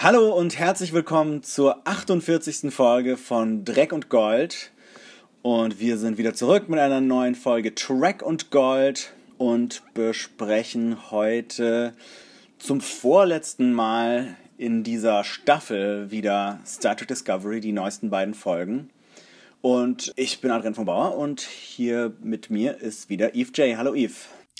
Hallo und herzlich willkommen zur 48. Folge von Dreck und Gold. Und wir sind wieder zurück mit einer neuen Folge Track und Gold und besprechen heute zum vorletzten Mal in dieser Staffel wieder Star Trek Discovery, die neuesten beiden Folgen. Und ich bin Adrian von Bauer und hier mit mir ist wieder Eve J. Hallo Eve.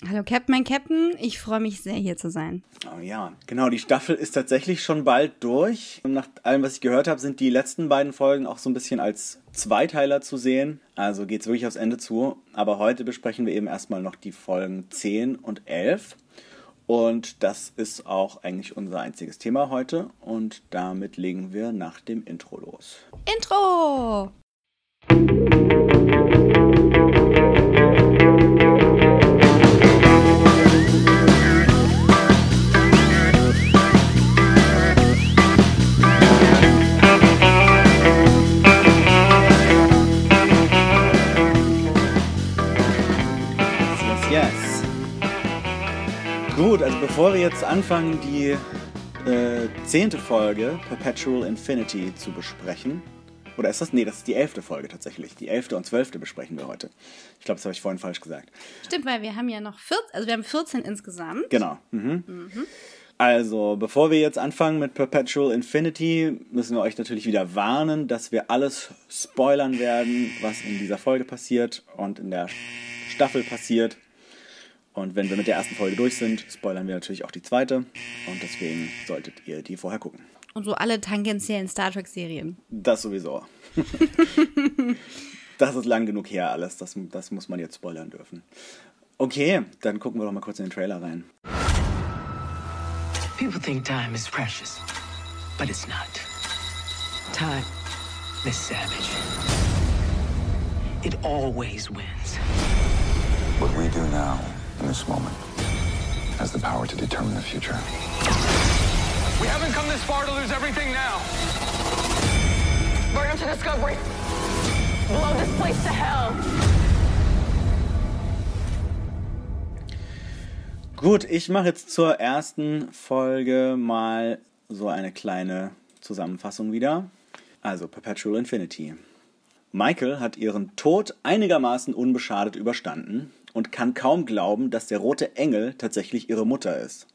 Hallo Captain, mein Captain. Ich freue mich sehr, hier zu sein. Oh ja, genau. Die Staffel ist tatsächlich schon bald durch. Nach allem, was ich gehört habe, sind die letzten beiden Folgen auch so ein bisschen als Zweiteiler zu sehen. Also geht es wirklich aufs Ende zu. Aber heute besprechen wir eben erstmal noch die Folgen 10 und 11. Und das ist auch eigentlich unser einziges Thema heute. Und damit legen wir nach dem Intro los. Intro! Bevor wir jetzt anfangen, die äh, zehnte Folge Perpetual Infinity zu besprechen, oder ist das? Nee, das ist die elfte Folge tatsächlich. Die elfte und zwölfte besprechen wir heute. Ich glaube, das habe ich vorhin falsch gesagt. Stimmt, weil wir haben ja noch 14, also wir haben 14 insgesamt. Genau. Mhm. Mhm. Also, bevor wir jetzt anfangen mit Perpetual Infinity, müssen wir euch natürlich wieder warnen, dass wir alles spoilern werden, was in dieser Folge passiert und in der Staffel passiert. Und wenn wir mit der ersten Folge durch sind, spoilern wir natürlich auch die zweite. Und deswegen solltet ihr die vorher gucken. Und so alle tangentiellen Star Trek-Serien. Das sowieso. das ist lang genug her alles. Das, das muss man jetzt spoilern dürfen. Okay, dann gucken wir doch mal kurz in den Trailer rein. People think time is precious, but it's not. Time is savage. It always wins. What we do now in this moment has the power to determine the future. We haven't come this far to lose everything now. Burn to Discovery. Blow this place to hell. Gut, ich mache jetzt zur ersten Folge mal so eine kleine Zusammenfassung wieder. Also Perpetual Infinity. Michael hat ihren Tod einigermaßen unbeschadet überstanden und kann kaum glauben, dass der rote Engel tatsächlich ihre Mutter ist.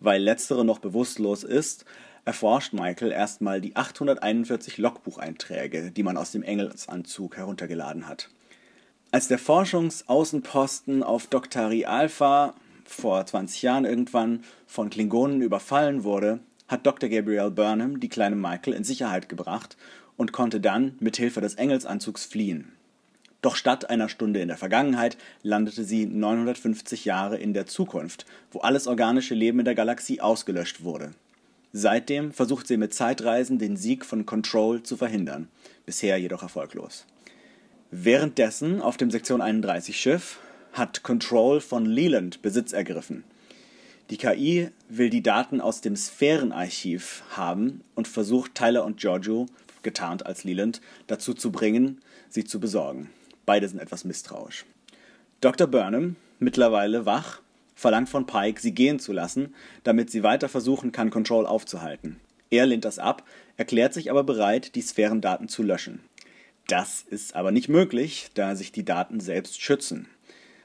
Weil letztere noch bewusstlos ist, erforscht Michael erstmal die 841 Logbucheinträge, die man aus dem Engelsanzug heruntergeladen hat. Als der Forschungsaußenposten auf Doktari Alpha vor 20 Jahren irgendwann von Klingonen überfallen wurde, hat Dr. Gabriel Burnham die kleine Michael in Sicherheit gebracht und konnte dann mit Hilfe des Engelsanzugs fliehen. Doch statt einer Stunde in der Vergangenheit landete sie 950 Jahre in der Zukunft, wo alles organische Leben in der Galaxie ausgelöscht wurde. Seitdem versucht sie mit Zeitreisen den Sieg von Control zu verhindern, bisher jedoch erfolglos. Währenddessen auf dem Sektion 31 Schiff hat Control von Leland Besitz ergriffen. Die KI will die Daten aus dem Sphärenarchiv haben und versucht Tyler und Giorgio, getarnt als Leland, dazu zu bringen, sie zu besorgen. Beide sind etwas misstrauisch. Dr. Burnham, mittlerweile wach, verlangt von Pike, sie gehen zu lassen, damit sie weiter versuchen kann, Control aufzuhalten. Er lehnt das ab, erklärt sich aber bereit, die Sphärendaten zu löschen. Das ist aber nicht möglich, da sich die Daten selbst schützen.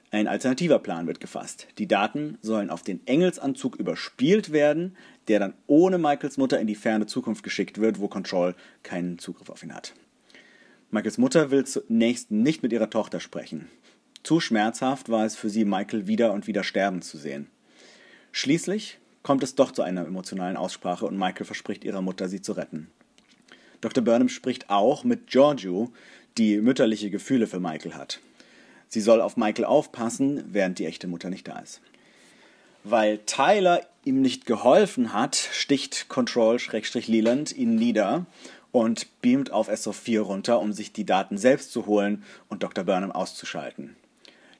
Ein alternativer Plan wird gefasst. Die Daten sollen auf den Engelsanzug überspielt werden, der dann ohne Michaels Mutter in die ferne Zukunft geschickt wird, wo Control keinen Zugriff auf ihn hat. Michaels Mutter will zunächst nicht mit ihrer Tochter sprechen. Zu schmerzhaft war es für sie, Michael wieder und wieder sterben zu sehen. Schließlich kommt es doch zu einer emotionalen Aussprache und Michael verspricht ihrer Mutter, sie zu retten. Dr. Burnham spricht auch mit Giorgio, die mütterliche Gefühle für Michael hat. Sie soll auf Michael aufpassen, während die echte Mutter nicht da ist. Weil Tyler ihm nicht geholfen hat, sticht Control-Leland ihn nieder und beamt auf SO4 runter, um sich die Daten selbst zu holen und Dr. Burnham auszuschalten.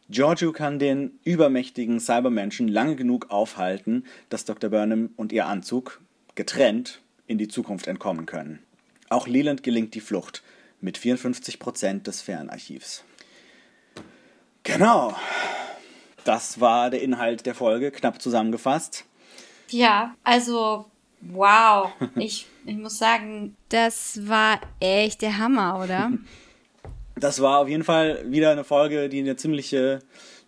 Giorgio kann den übermächtigen Cybermenschen lange genug aufhalten, dass Dr. Burnham und ihr Anzug getrennt in die Zukunft entkommen können. Auch Leland gelingt die Flucht mit 54% des Fernarchivs. Genau. Das war der Inhalt der Folge, knapp zusammengefasst. Ja, also Wow, ich, ich muss sagen, das war echt der Hammer, oder? Das war auf jeden Fall wieder eine Folge, die eine ziemliche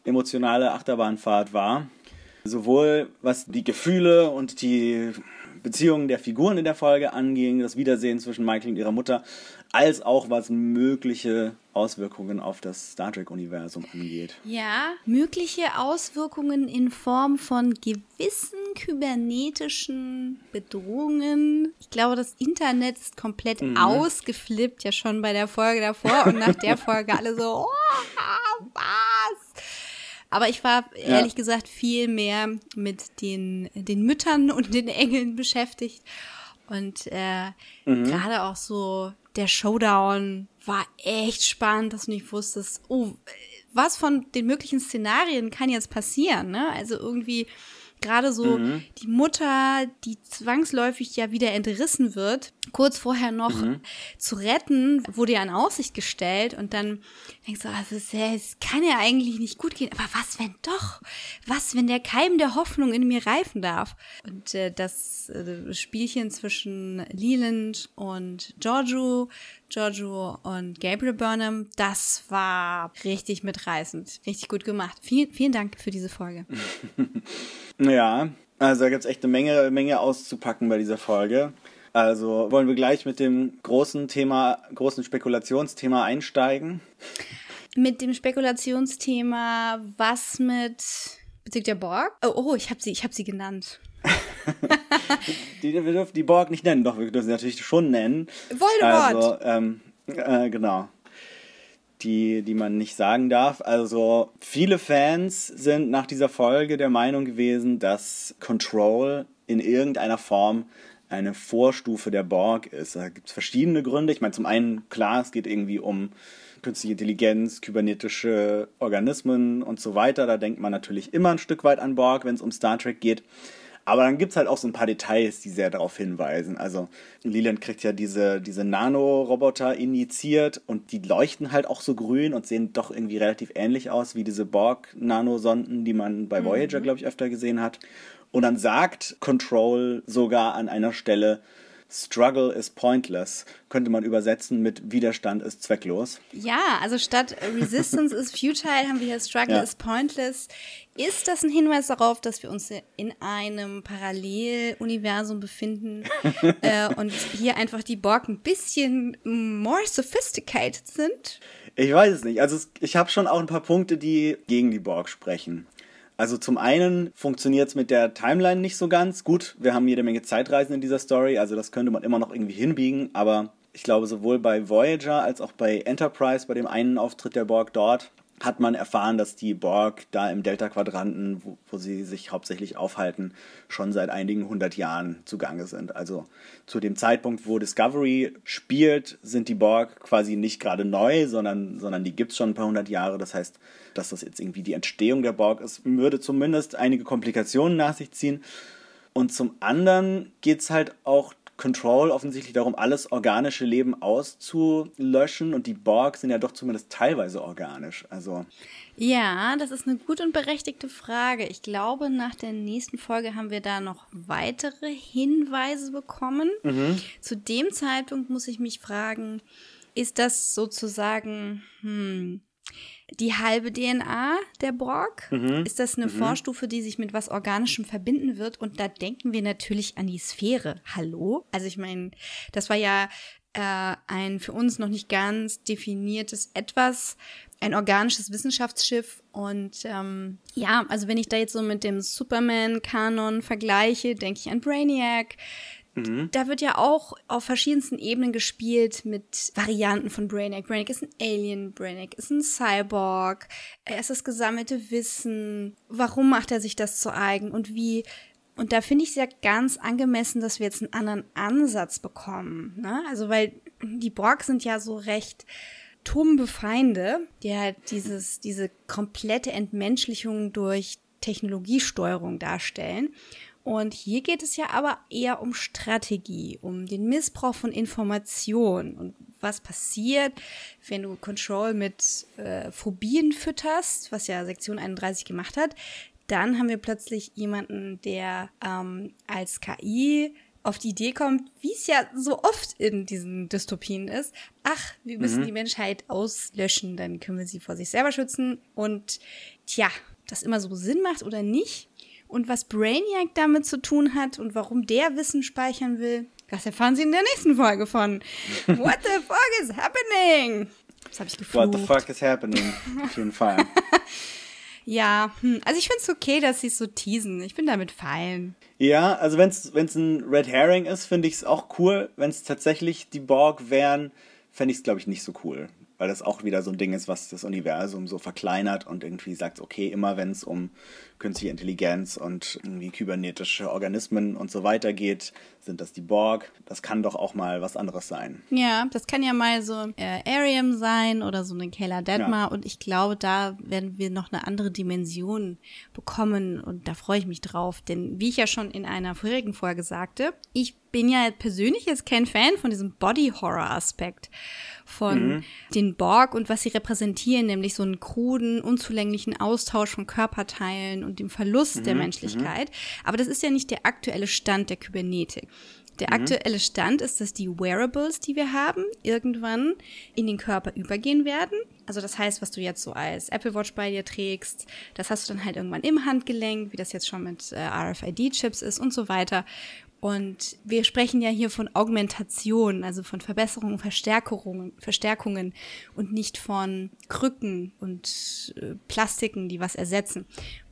emotionale Achterbahnfahrt war. Sowohl was die Gefühle und die Beziehungen der Figuren in der Folge anging, das Wiedersehen zwischen Michael und ihrer Mutter, als auch was mögliche Auswirkungen auf das Star Trek-Universum angeht. Ja, mögliche Auswirkungen in Form von gewissen kybernetischen Bedrohungen. Ich glaube, das Internet ist komplett mhm. ausgeflippt, ja schon bei der Folge davor und nach der Folge alle so, oh, was? Aber ich war ja. ehrlich gesagt viel mehr mit den, den Müttern und den Engeln beschäftigt. Und äh, mhm. gerade auch so der Showdown war echt spannend, dass du nicht wusstest, oh, was von den möglichen Szenarien kann jetzt passieren, ne? Also irgendwie Gerade so mhm. die Mutter, die zwangsläufig ja wieder entrissen wird, kurz vorher noch mhm. zu retten, wurde ja in Aussicht gestellt und dann denkst du, also es kann ja eigentlich nicht gut gehen, aber was wenn doch? Was, wenn der Keim der Hoffnung in mir reifen darf? Und äh, das äh, Spielchen zwischen Leland und Giorgio, Giorgio und Gabriel Burnham, das war richtig mitreißend, richtig gut gemacht. Vielen, vielen Dank für diese Folge. Ja, also da gibt es echt eine Menge, Menge auszupacken bei dieser Folge. Also wollen wir gleich mit dem großen Thema, großen Spekulationsthema einsteigen? Mit dem Spekulationsthema, was mit bezüglich der Borg? Oh, oh ich habe sie, ich habe sie genannt. die, wir dürfen die Borg nicht nennen, doch, wir dürfen sie natürlich schon nennen. Voldemort! Also, ähm, äh, genau die, die man nicht sagen darf. Also viele Fans sind nach dieser Folge der Meinung gewesen, dass Control in irgendeiner Form eine Vorstufe der Borg ist. Da gibt es verschiedene Gründe. Ich meine, zum einen, klar, es geht irgendwie um künstliche Intelligenz, kybernetische Organismen und so weiter. Da denkt man natürlich immer ein Stück weit an Borg, wenn es um Star Trek geht. Aber dann gibt es halt auch so ein paar Details, die sehr darauf hinweisen. Also Leland kriegt ja diese, diese Nanoroboter injiziert und die leuchten halt auch so grün und sehen doch irgendwie relativ ähnlich aus wie diese Borg-Nanosonden, die man bei mhm. Voyager, mhm. glaube ich, öfter gesehen hat. Und dann sagt Control sogar an einer Stelle, Struggle is pointless könnte man übersetzen mit Widerstand ist zwecklos. Ja, also statt Resistance is futile haben wir hier Struggle ja. is pointless. Ist das ein Hinweis darauf, dass wir uns in einem Paralleluniversum befinden äh, und hier einfach die Borg ein bisschen more sophisticated sind? Ich weiß es nicht. Also ich habe schon auch ein paar Punkte, die gegen die Borg sprechen. Also zum einen funktioniert es mit der Timeline nicht so ganz. Gut, wir haben jede Menge Zeitreisen in dieser Story, also das könnte man immer noch irgendwie hinbiegen, aber ich glaube sowohl bei Voyager als auch bei Enterprise, bei dem einen Auftritt der Borg dort, hat man erfahren, dass die Borg da im Delta-Quadranten, wo, wo, sie sich hauptsächlich aufhalten, schon seit einigen hundert Jahren zugange sind. Also zu dem Zeitpunkt, wo Discovery spielt, sind die Borg quasi nicht gerade neu, sondern, sondern die gibt es schon ein paar hundert Jahre. Das heißt, dass das jetzt irgendwie die Entstehung der Borg ist, würde zumindest einige Komplikationen nach sich ziehen. Und zum anderen geht es halt auch Control offensichtlich darum, alles organische Leben auszulöschen und die Borg sind ja doch zumindest teilweise organisch. Also ja, das ist eine gute und berechtigte Frage. Ich glaube, nach der nächsten Folge haben wir da noch weitere Hinweise bekommen. Mhm. Zu dem Zeitpunkt muss ich mich fragen, ist das sozusagen, hm, die halbe DNA der Borg. Mhm. Ist das eine mhm. Vorstufe, die sich mit was Organischem verbinden wird? Und da denken wir natürlich an die Sphäre. Hallo? Also ich meine, das war ja äh, ein für uns noch nicht ganz definiertes Etwas, ein organisches Wissenschaftsschiff. Und ähm, ja, also wenn ich da jetzt so mit dem Superman-Kanon vergleiche, denke ich an Brainiac. Mhm. Da wird ja auch auf verschiedensten Ebenen gespielt mit Varianten von Brainiac. Brainiac ist ein Alien, Brainiac ist ein Cyborg, er ist das gesammelte Wissen. Warum macht er sich das zu eigen und wie? Und da finde ich es ja ganz angemessen, dass wir jetzt einen anderen Ansatz bekommen. Ne? Also, weil die Borg sind ja so recht tumbe Feinde, die halt dieses, diese komplette Entmenschlichung durch Technologiesteuerung darstellen. Und hier geht es ja aber eher um Strategie, um den Missbrauch von Informationen und was passiert, wenn du Control mit äh, Phobien fütterst, was ja Sektion 31 gemacht hat. Dann haben wir plötzlich jemanden, der ähm, als KI auf die Idee kommt, wie es ja so oft in diesen Dystopien ist, ach, wir müssen mhm. die Menschheit auslöschen, dann können wir sie vor sich selber schützen. Und tja, das immer so Sinn macht oder nicht. Und was Brainiac damit zu tun hat und warum der Wissen speichern will, das erfahren Sie in der nächsten Folge von What the fuck is happening? Das habe ich geflucht. What the fuck is happening? Auf jeden Fall. Ja, hm. also ich finde es okay, dass sie es so teasen. Ich bin damit fein. Ja, also wenn es ein Red Herring ist, finde ich es auch cool. Wenn es tatsächlich die Borg wären, fände ich es, glaube ich, nicht so cool weil das auch wieder so ein Ding ist, was das Universum so verkleinert und irgendwie sagt, okay, immer wenn es um künstliche Intelligenz und irgendwie kybernetische Organismen und so weiter geht, sind das die Borg. Das kann doch auch mal was anderes sein. Ja, das kann ja mal so äh, Arium sein oder so eine Kayla Detmar ja. und ich glaube, da werden wir noch eine andere Dimension bekommen und da freue ich mich drauf, denn wie ich ja schon in einer vorherigen Folge sagte, ich bin ja persönlich jetzt kein Fan von diesem Body-Horror-Aspekt von mhm. den Borg und was sie repräsentieren, nämlich so einen kruden, unzulänglichen Austausch von Körperteilen und dem Verlust mhm. der Menschlichkeit. Mhm. Aber das ist ja nicht der aktuelle Stand der Kybernetik. Der mhm. aktuelle Stand ist, dass die Wearables, die wir haben, irgendwann in den Körper übergehen werden. Also das heißt, was du jetzt so als Apple Watch bei dir trägst, das hast du dann halt irgendwann im Handgelenk, wie das jetzt schon mit äh, RFID-Chips ist und so weiter. Und wir sprechen ja hier von Augmentation, also von Verbesserungen, Verstärkungen, Verstärkungen und nicht von Krücken und äh, Plastiken, die was ersetzen.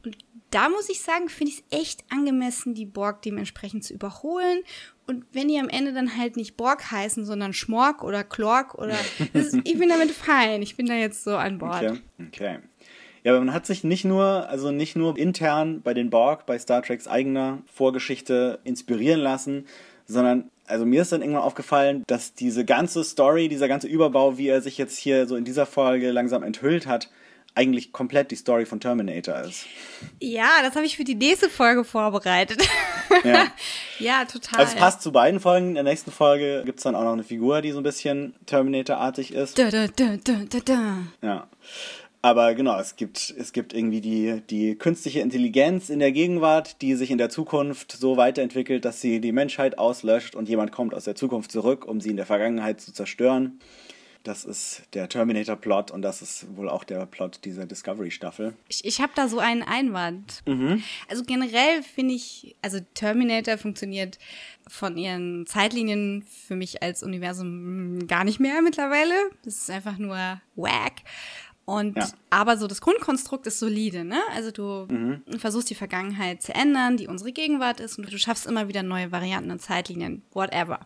Und da muss ich sagen, finde ich es echt angemessen, die Borg dementsprechend zu überholen. Und wenn die am Ende dann halt nicht Borg heißen, sondern Schmork oder Klork oder, ist, ich bin damit fein. Ich bin da jetzt so an Bord. Okay. okay. Ja, aber man hat sich nicht nur, also nicht nur intern bei den Borg, bei Star Treks eigener Vorgeschichte inspirieren lassen, sondern also mir ist dann irgendwann aufgefallen, dass diese ganze Story, dieser ganze Überbau, wie er sich jetzt hier so in dieser Folge langsam enthüllt hat, eigentlich komplett die Story von Terminator ist. Ja, das habe ich für die nächste Folge vorbereitet. Ja, ja total. Also es passt zu beiden Folgen. In der nächsten Folge gibt es dann auch noch eine Figur, die so ein bisschen Terminator-artig ist. Da, da, da, da, da, da. Ja. Aber genau, es gibt, es gibt irgendwie die, die künstliche Intelligenz in der Gegenwart, die sich in der Zukunft so weiterentwickelt, dass sie die Menschheit auslöscht und jemand kommt aus der Zukunft zurück, um sie in der Vergangenheit zu zerstören. Das ist der Terminator-Plot und das ist wohl auch der Plot dieser Discovery-Staffel. Ich, ich habe da so einen Einwand. Mhm. Also generell finde ich, also Terminator funktioniert von ihren Zeitlinien für mich als Universum gar nicht mehr mittlerweile. Das ist einfach nur wack. Und ja. aber so das Grundkonstrukt ist solide, ne? Also du mhm. versuchst die Vergangenheit zu ändern, die unsere Gegenwart ist, und du schaffst immer wieder neue Varianten und Zeitlinien, whatever.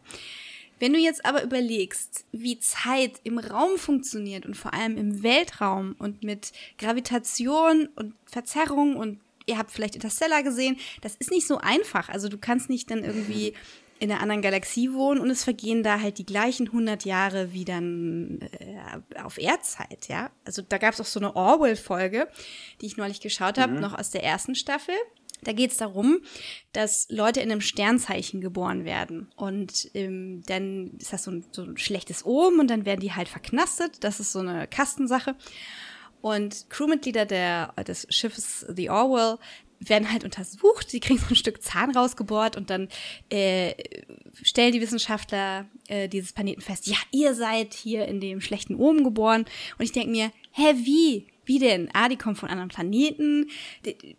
Wenn du jetzt aber überlegst, wie Zeit im Raum funktioniert und vor allem im Weltraum und mit Gravitation und Verzerrung und ihr habt vielleicht Interstellar gesehen, das ist nicht so einfach. Also du kannst nicht dann irgendwie in einer anderen Galaxie wohnen und es vergehen da halt die gleichen 100 Jahre wie dann äh, auf Erdzeit, ja. Also da gab es auch so eine Orwell-Folge, die ich neulich geschaut habe, mhm. noch aus der ersten Staffel. Da geht es darum, dass Leute in einem Sternzeichen geboren werden. Und ähm, dann ist das so ein, so ein schlechtes Omen und dann werden die halt verknastet. Das ist so eine Kastensache. Und Crewmitglieder der, des Schiffes The Orwell werden halt untersucht, sie kriegen so ein Stück Zahn rausgebohrt und dann äh, stellen die Wissenschaftler äh, dieses Planeten fest, ja, ihr seid hier in dem schlechten Omen geboren. Und ich denke mir, hä, wie? Wie denn? Ah, die kommen von anderen Planeten,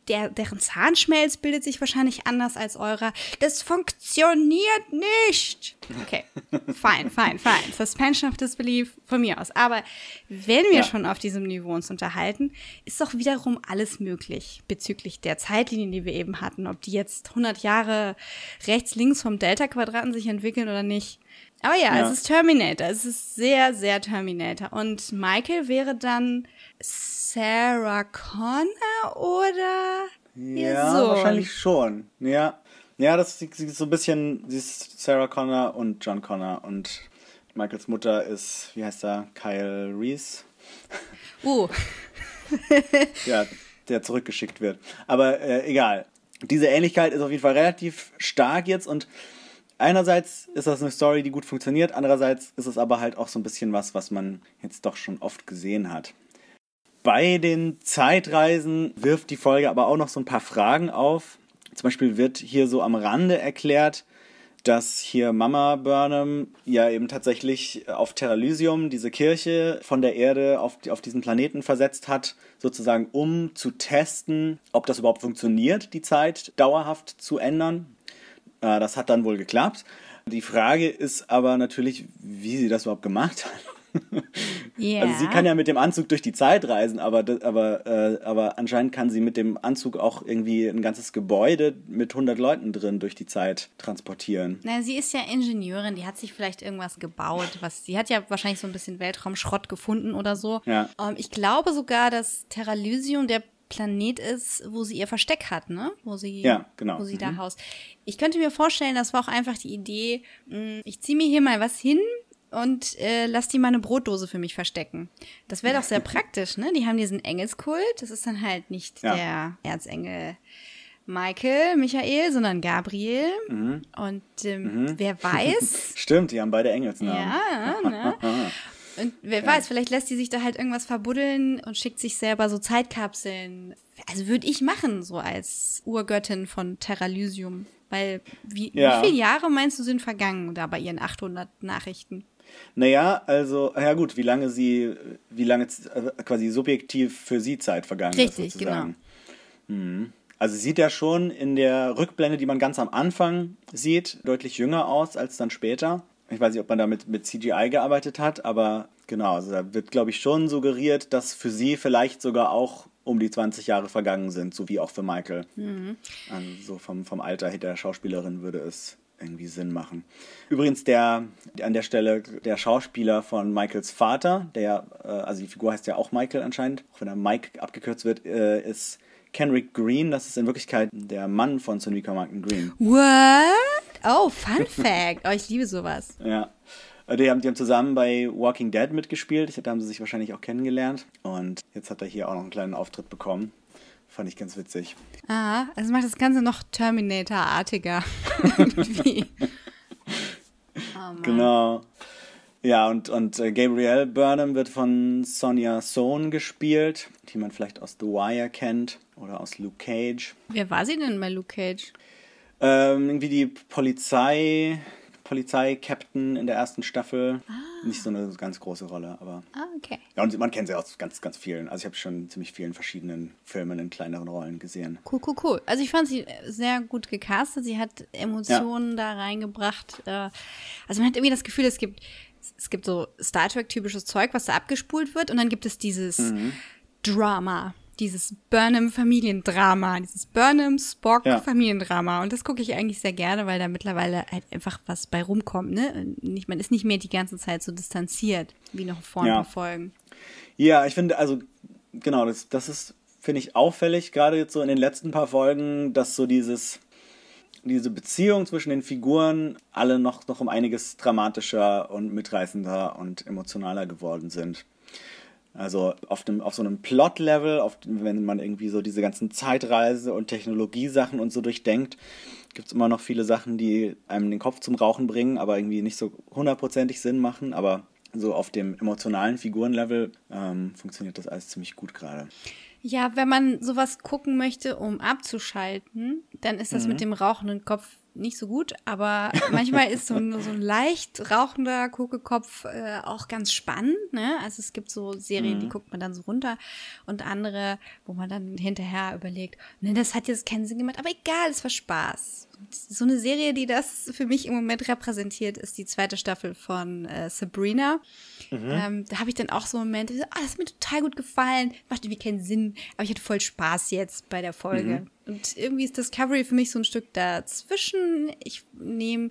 der, deren Zahnschmelz bildet sich wahrscheinlich anders als eurer. Das funktioniert nicht. Okay, fine, fine, fine. Suspension of Disbelief von mir aus. Aber wenn wir ja. schon auf diesem Niveau uns unterhalten, ist doch wiederum alles möglich bezüglich der Zeitlinien, die wir eben hatten. Ob die jetzt 100 Jahre rechts, links vom Delta-Quadranten sich entwickeln oder nicht. Aber ja, ja, es ist Terminator. Es ist sehr, sehr Terminator. Und Michael wäre dann Sarah Connor oder ja, wahrscheinlich schon. Ja, ja, das ist so ein bisschen, sie ist Sarah Connor und John Connor und Michaels Mutter ist, wie heißt er, Kyle Reese. Uh. ja, der zurückgeschickt wird. Aber äh, egal. Diese Ähnlichkeit ist auf jeden Fall relativ stark jetzt und einerseits ist das eine Story, die gut funktioniert, andererseits ist es aber halt auch so ein bisschen was, was man jetzt doch schon oft gesehen hat. Bei den Zeitreisen wirft die Folge aber auch noch so ein paar Fragen auf. Zum Beispiel wird hier so am Rande erklärt, dass hier Mama Burnham ja eben tatsächlich auf Terralysium diese Kirche von der Erde auf, auf diesen Planeten versetzt hat, sozusagen um zu testen, ob das überhaupt funktioniert, die Zeit dauerhaft zu ändern. Äh, das hat dann wohl geklappt. Die Frage ist aber natürlich, wie sie das überhaupt gemacht hat. Yeah. Also sie kann ja mit dem Anzug durch die Zeit reisen, aber, aber, äh, aber anscheinend kann sie mit dem Anzug auch irgendwie ein ganzes Gebäude mit 100 Leuten drin durch die Zeit transportieren. Na, sie ist ja Ingenieurin, die hat sich vielleicht irgendwas gebaut, was sie hat ja wahrscheinlich so ein bisschen Weltraumschrott gefunden oder so. Ja. Ähm, ich glaube sogar, dass Terralysium der Planet ist, wo sie ihr Versteck hat, ne? Wo sie, ja, genau. wo sie mhm. da haust. Ich könnte mir vorstellen, das war auch einfach die Idee, hm, ich ziehe mir hier mal was hin und äh, lass die mal eine Brotdose für mich verstecken. Das wäre doch sehr praktisch, ne? Die haben diesen Engelskult. Das ist dann halt nicht ja. der Erzengel Michael, Michael, sondern Gabriel. Mhm. Und ähm, mhm. wer weiß. Stimmt, die haben beide Engelsnamen. Ja, ne? Und wer ja. weiß, vielleicht lässt die sich da halt irgendwas verbuddeln und schickt sich selber so Zeitkapseln. Also würde ich machen, so als Urgöttin von Terralysium. Weil wie, ja. wie viele Jahre meinst du sind vergangen da bei ihren 800 Nachrichten? Naja, also, ja gut, wie lange sie, wie lange äh, quasi subjektiv für sie Zeit vergangen Richtig, ist. Richtig, genau. Mhm. Also sieht ja schon in der Rückblende, die man ganz am Anfang sieht, deutlich jünger aus als dann später. Ich weiß nicht, ob man da mit, CGI gearbeitet hat, aber genau, also da wird, glaube ich, schon suggeriert, dass für sie vielleicht sogar auch um die 20 Jahre vergangen sind, so wie auch für Michael. Mhm. Also vom, vom Alter der Schauspielerin würde es irgendwie Sinn machen. Übrigens der an der Stelle der Schauspieler von Michaels Vater, der äh, also die Figur heißt ja auch Michael anscheinend, auch wenn er Mike abgekürzt wird, äh, ist Kenrick Green. Das ist in Wirklichkeit der Mann von Sonika Martin Green. What? Oh, Fun Fact. Oh, ich liebe sowas. Ja. Äh, die haben, die haben zusammen bei Walking Dead mitgespielt. Da haben sie sich wahrscheinlich auch kennengelernt. Und jetzt hat er hier auch noch einen kleinen Auftritt bekommen. Fand ich ganz witzig. Ah, also macht das Ganze noch Terminator-artiger. oh genau. Ja, und, und äh, Gabrielle Burnham wird von Sonja Sohn gespielt, die man vielleicht aus The Wire kennt oder aus Luke Cage. Wer war sie denn bei Luke Cage? Ähm, irgendwie die Polizei, Polizei-Captain in der ersten Staffel. Ah. Nicht so eine ganz große Rolle, aber. Ah, okay. Ja, und man kennt sie aus ganz, ganz vielen. Also ich habe schon ziemlich vielen verschiedenen Filmen in kleineren Rollen gesehen. Cool, cool, cool. Also ich fand sie sehr gut gecastet. Sie hat Emotionen ja. da reingebracht. Äh, also man hat irgendwie das Gefühl, es gibt, es gibt so Star Trek-typisches Zeug, was da abgespult wird, und dann gibt es dieses mhm. Drama dieses Burnham-Familiendrama, dieses Burnham-Spock-Familiendrama. Und das gucke ich eigentlich sehr gerne, weil da mittlerweile halt einfach was bei rumkommt. Ne? Nicht, man ist nicht mehr die ganze Zeit so distanziert wie noch vor ja. Folgen. Ja, ich finde, also genau, das, das ist, finde ich, auffällig, gerade jetzt so in den letzten paar Folgen, dass so dieses diese Beziehung zwischen den Figuren alle noch, noch um einiges dramatischer und mitreißender und emotionaler geworden sind. Also auf, dem, auf so einem Plot-Level, wenn man irgendwie so diese ganzen Zeitreise- und Technologiesachen und so durchdenkt, gibt es immer noch viele Sachen, die einem den Kopf zum Rauchen bringen, aber irgendwie nicht so hundertprozentig Sinn machen. Aber so auf dem emotionalen Figurenlevel ähm, funktioniert das alles ziemlich gut gerade. Ja, wenn man sowas gucken möchte, um abzuschalten, dann ist das mhm. mit dem rauchenden Kopf nicht so gut, aber manchmal ist so ein, so ein leicht rauchender Kokekopf äh, auch ganz spannend. Ne? Also es gibt so Serien, mhm. die guckt man dann so runter und andere, wo man dann hinterher überlegt, ne, das hat jetzt keinen Sinn gemacht, aber egal, es war Spaß. Und so eine Serie, die das für mich im Moment repräsentiert, ist die zweite Staffel von äh, Sabrina. Mhm. Ähm, da habe ich dann auch so Momente, oh, das hat mir total gut gefallen, macht irgendwie keinen Sinn, aber ich hatte voll Spaß jetzt bei der Folge. Mhm. Und irgendwie ist Discovery für mich so ein Stück dazwischen. Ich nehme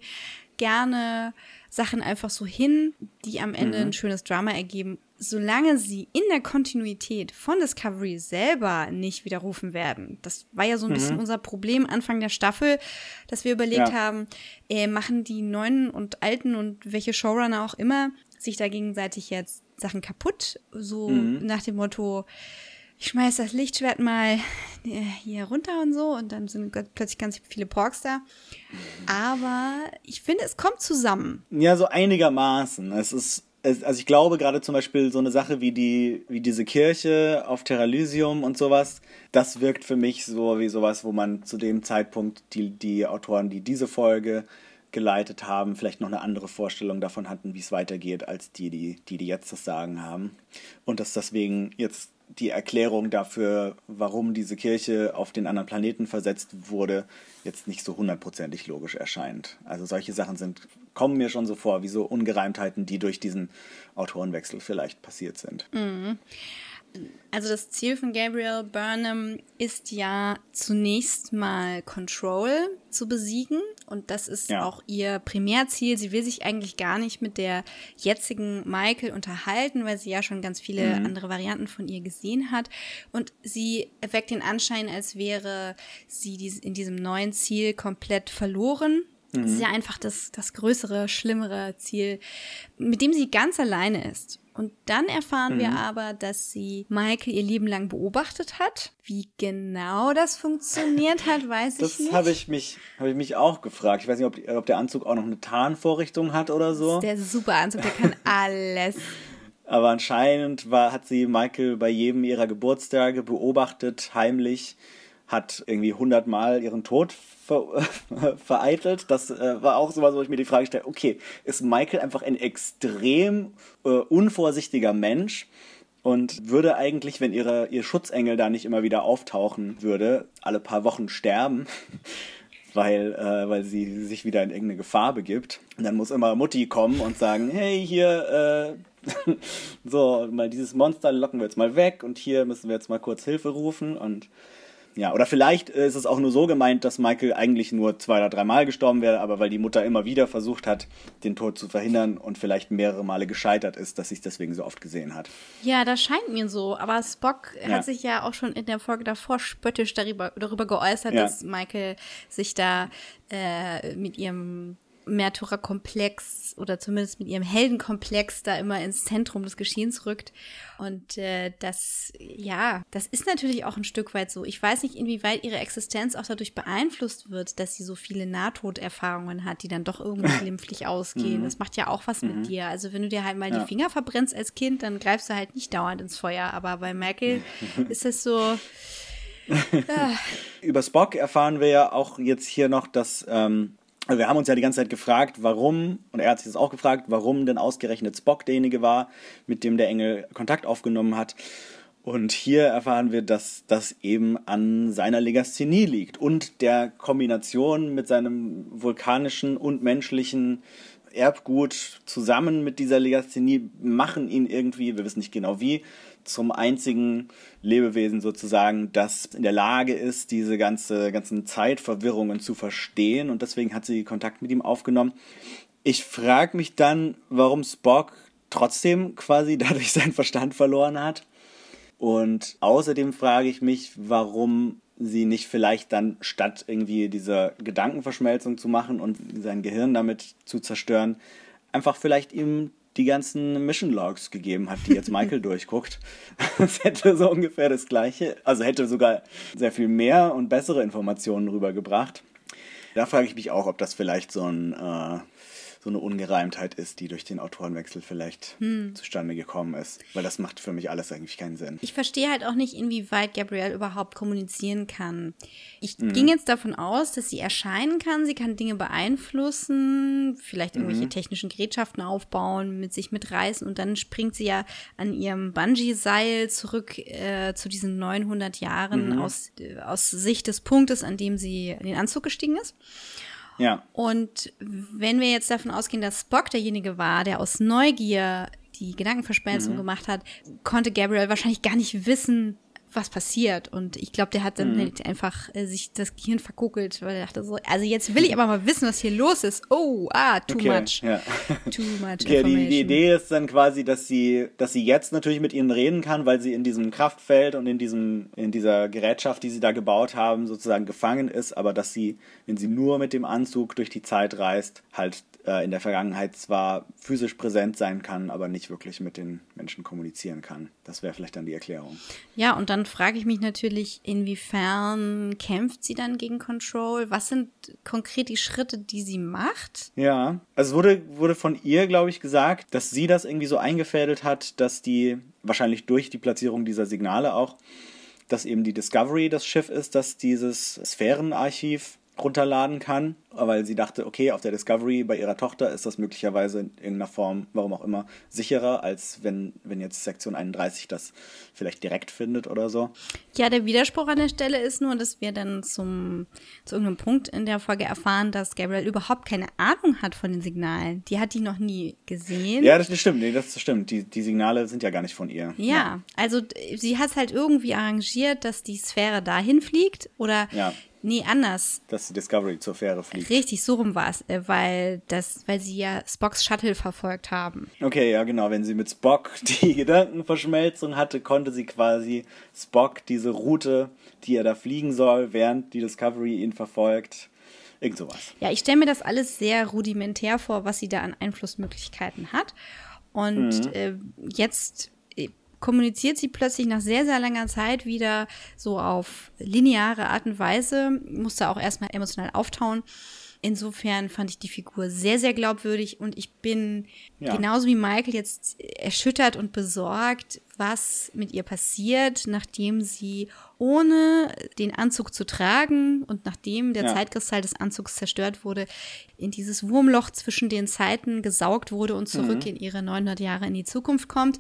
gerne Sachen einfach so hin, die am Ende mhm. ein schönes Drama ergeben, solange sie in der Kontinuität von Discovery selber nicht widerrufen werden. Das war ja so ein mhm. bisschen unser Problem Anfang der Staffel, dass wir überlegt ja. haben, äh, machen die neuen und alten und welche Showrunner auch immer sich da gegenseitig jetzt Sachen kaputt, so mhm. nach dem Motto, ich schmeiß das Lichtschwert mal äh, hier runter und so und dann sind plötzlich ganz viele Porks da. Aber ich finde, es kommt zusammen. Ja, so einigermaßen. Es ist, es, also ich glaube gerade zum Beispiel so eine Sache wie die, wie diese Kirche auf Terralysium und sowas, das wirkt für mich so wie sowas, wo man zu dem Zeitpunkt die, die Autoren, die diese Folge geleitet haben, vielleicht noch eine andere Vorstellung davon hatten, wie es weitergeht, als die, die, die, die jetzt das Sagen haben. Und dass deswegen jetzt die Erklärung dafür, warum diese Kirche auf den anderen Planeten versetzt wurde, jetzt nicht so hundertprozentig logisch erscheint. Also solche Sachen sind, kommen mir schon so vor, wie so Ungereimtheiten, die durch diesen Autorenwechsel vielleicht passiert sind. Mhm. Also das Ziel von Gabriel Burnham ist ja zunächst mal Control zu besiegen und das ist ja. auch ihr Primärziel. Sie will sich eigentlich gar nicht mit der jetzigen Michael unterhalten, weil sie ja schon ganz viele mhm. andere Varianten von ihr gesehen hat und sie erweckt den Anschein, als wäre sie in diesem neuen Ziel komplett verloren das ist mhm. ja einfach das, das größere, schlimmere Ziel, mit dem sie ganz alleine ist. Und dann erfahren mhm. wir aber, dass sie Michael ihr Leben lang beobachtet hat. Wie genau das funktioniert hat, weiß das ich nicht. Das habe ich, mich, hab ich mich auch gefragt. Ich weiß nicht, ob, ob der Anzug auch noch eine Tarnvorrichtung hat oder so. der super Anzug, der kann alles. Aber anscheinend war, hat sie Michael bei jedem ihrer Geburtstage beobachtet, heimlich, hat irgendwie hundertmal ihren Tod ver vereitelt. Das äh, war auch sowas, wo ich mir die Frage stelle, okay, ist Michael einfach ein extrem äh, unvorsichtiger Mensch und würde eigentlich, wenn ihre, ihr Schutzengel da nicht immer wieder auftauchen würde, alle paar Wochen sterben. weil, äh, weil sie sich wieder in irgendeine Gefahr begibt. Und dann muss immer Mutti kommen und sagen, hey, hier, äh, so, mal dieses Monster locken wir jetzt mal weg und hier müssen wir jetzt mal kurz Hilfe rufen und ja, oder vielleicht ist es auch nur so gemeint, dass Michael eigentlich nur zwei oder dreimal gestorben wäre, aber weil die Mutter immer wieder versucht hat, den Tod zu verhindern und vielleicht mehrere Male gescheitert ist, dass sie es deswegen so oft gesehen hat. Ja, das scheint mir so. Aber Spock ja. hat sich ja auch schon in der Folge davor spöttisch darüber, darüber geäußert, ja. dass Michael sich da äh, mit ihrem Märtyrerkomplex oder zumindest mit ihrem Heldenkomplex da immer ins Zentrum des Geschehens rückt. Und äh, das, ja, das ist natürlich auch ein Stück weit so. Ich weiß nicht, inwieweit ihre Existenz auch dadurch beeinflusst wird, dass sie so viele Nahtoderfahrungen hat, die dann doch irgendwie glimpflich ausgehen. Mhm. Das macht ja auch was mhm. mit dir. Also wenn du dir halt mal ja. die Finger verbrennst als Kind, dann greifst du halt nicht dauernd ins Feuer. Aber bei Merkel ist es so. Ja. Über Spock erfahren wir ja auch jetzt hier noch, dass ähm, wir haben uns ja die ganze Zeit gefragt, warum, und er hat sich das auch gefragt, warum denn ausgerechnet Spock derjenige war, mit dem der Engel Kontakt aufgenommen hat. Und hier erfahren wir, dass das eben an seiner Legasthenie liegt und der Kombination mit seinem vulkanischen und menschlichen Erbgut zusammen mit dieser Legasthenie machen ihn irgendwie, wir wissen nicht genau wie, zum einzigen Lebewesen sozusagen, das in der Lage ist, diese ganze, ganzen Zeitverwirrungen zu verstehen und deswegen hat sie Kontakt mit ihm aufgenommen. Ich frage mich dann, warum Spock trotzdem quasi dadurch seinen Verstand verloren hat. Und außerdem frage ich mich, warum sie nicht vielleicht dann statt irgendwie diese Gedankenverschmelzung zu machen und sein Gehirn damit zu zerstören, einfach vielleicht ihm die ganzen Mission Logs gegeben hat, die jetzt Michael durchguckt. Das hätte so ungefähr das gleiche, also hätte sogar sehr viel mehr und bessere Informationen rübergebracht. Da frage ich mich auch, ob das vielleicht so ein äh, so eine Ungereimtheit ist, die durch den Autorenwechsel vielleicht hm. zustande gekommen ist. Weil das macht für mich alles eigentlich keinen Sinn. Ich verstehe halt auch nicht, inwieweit Gabrielle überhaupt kommunizieren kann. Ich mhm. ging jetzt davon aus, dass sie erscheinen kann, sie kann Dinge beeinflussen, vielleicht irgendwelche mhm. technischen Gerätschaften aufbauen, mit sich mitreißen und dann springt sie ja an ihrem Bungee-Seil zurück äh, zu diesen 900 Jahren mhm. aus, äh, aus Sicht des Punktes, an dem sie in den Anzug gestiegen ist. Ja. Und wenn wir jetzt davon ausgehen, dass Spock derjenige war, der aus Neugier die Gedankenverschmelzung mhm. gemacht hat, konnte Gabriel wahrscheinlich gar nicht wissen, was passiert. Und ich glaube, der hat dann mhm. halt einfach äh, sich das Gehirn verkugelt, weil er dachte so, also jetzt will ich aber mal wissen, was hier los ist. Oh, ah, too okay, much. Ja. Too much okay, die, die, Idee ist dann quasi, dass sie, dass sie jetzt natürlich mit ihnen reden kann, weil sie in diesem Kraftfeld und in diesem, in dieser Gerätschaft, die sie da gebaut haben, sozusagen gefangen ist, aber dass sie, wenn sie nur mit dem Anzug durch die Zeit reist, halt äh, in der Vergangenheit zwar physisch präsent sein kann, aber nicht wirklich mit den Menschen kommunizieren kann. Das wäre vielleicht dann die Erklärung. Ja, und dann frage ich mich natürlich, inwiefern kämpft sie dann gegen Control? Was sind konkret die Schritte, die sie macht? Ja, also es wurde, wurde von ihr, glaube ich, gesagt, dass sie das irgendwie so eingefädelt hat, dass die, wahrscheinlich durch die Platzierung dieser Signale auch, dass eben die Discovery das Schiff ist, das dieses Sphärenarchiv runterladen kann weil sie dachte, okay, auf der Discovery bei ihrer Tochter ist das möglicherweise in irgendeiner Form, warum auch immer, sicherer, als wenn, wenn jetzt Sektion 31 das vielleicht direkt findet oder so. Ja, der Widerspruch an der Stelle ist nur, dass wir dann zum, zu irgendeinem Punkt in der Folge erfahren, dass Gabriel überhaupt keine Ahnung hat von den Signalen. Die hat die noch nie gesehen. Ja, das stimmt, nee, das stimmt. Die, die Signale sind ja gar nicht von ihr. Ja, ja. also sie hat es halt irgendwie arrangiert, dass die Sphäre dahin fliegt oder ja. Nee, anders. Dass die Discovery zur Fähre fliegt. Richtig, so rum war es, äh, weil, das, weil sie ja Spocks Shuttle verfolgt haben. Okay, ja, genau. Wenn sie mit Spock die Gedankenverschmelzung hatte, konnte sie quasi Spock diese Route, die er da fliegen soll, während die Discovery ihn verfolgt, irgend sowas. Ja, ich stelle mir das alles sehr rudimentär vor, was sie da an Einflussmöglichkeiten hat. Und mhm. äh, jetzt kommuniziert sie plötzlich nach sehr, sehr langer Zeit wieder so auf lineare Art und Weise, musste auch erstmal emotional auftauen. Insofern fand ich die Figur sehr, sehr glaubwürdig und ich bin ja. genauso wie Michael jetzt erschüttert und besorgt, was mit ihr passiert, nachdem sie ohne den Anzug zu tragen und nachdem der ja. Zeitkristall des Anzugs zerstört wurde, in dieses Wurmloch zwischen den Zeiten gesaugt wurde und zurück mhm. in ihre 900 Jahre in die Zukunft kommt.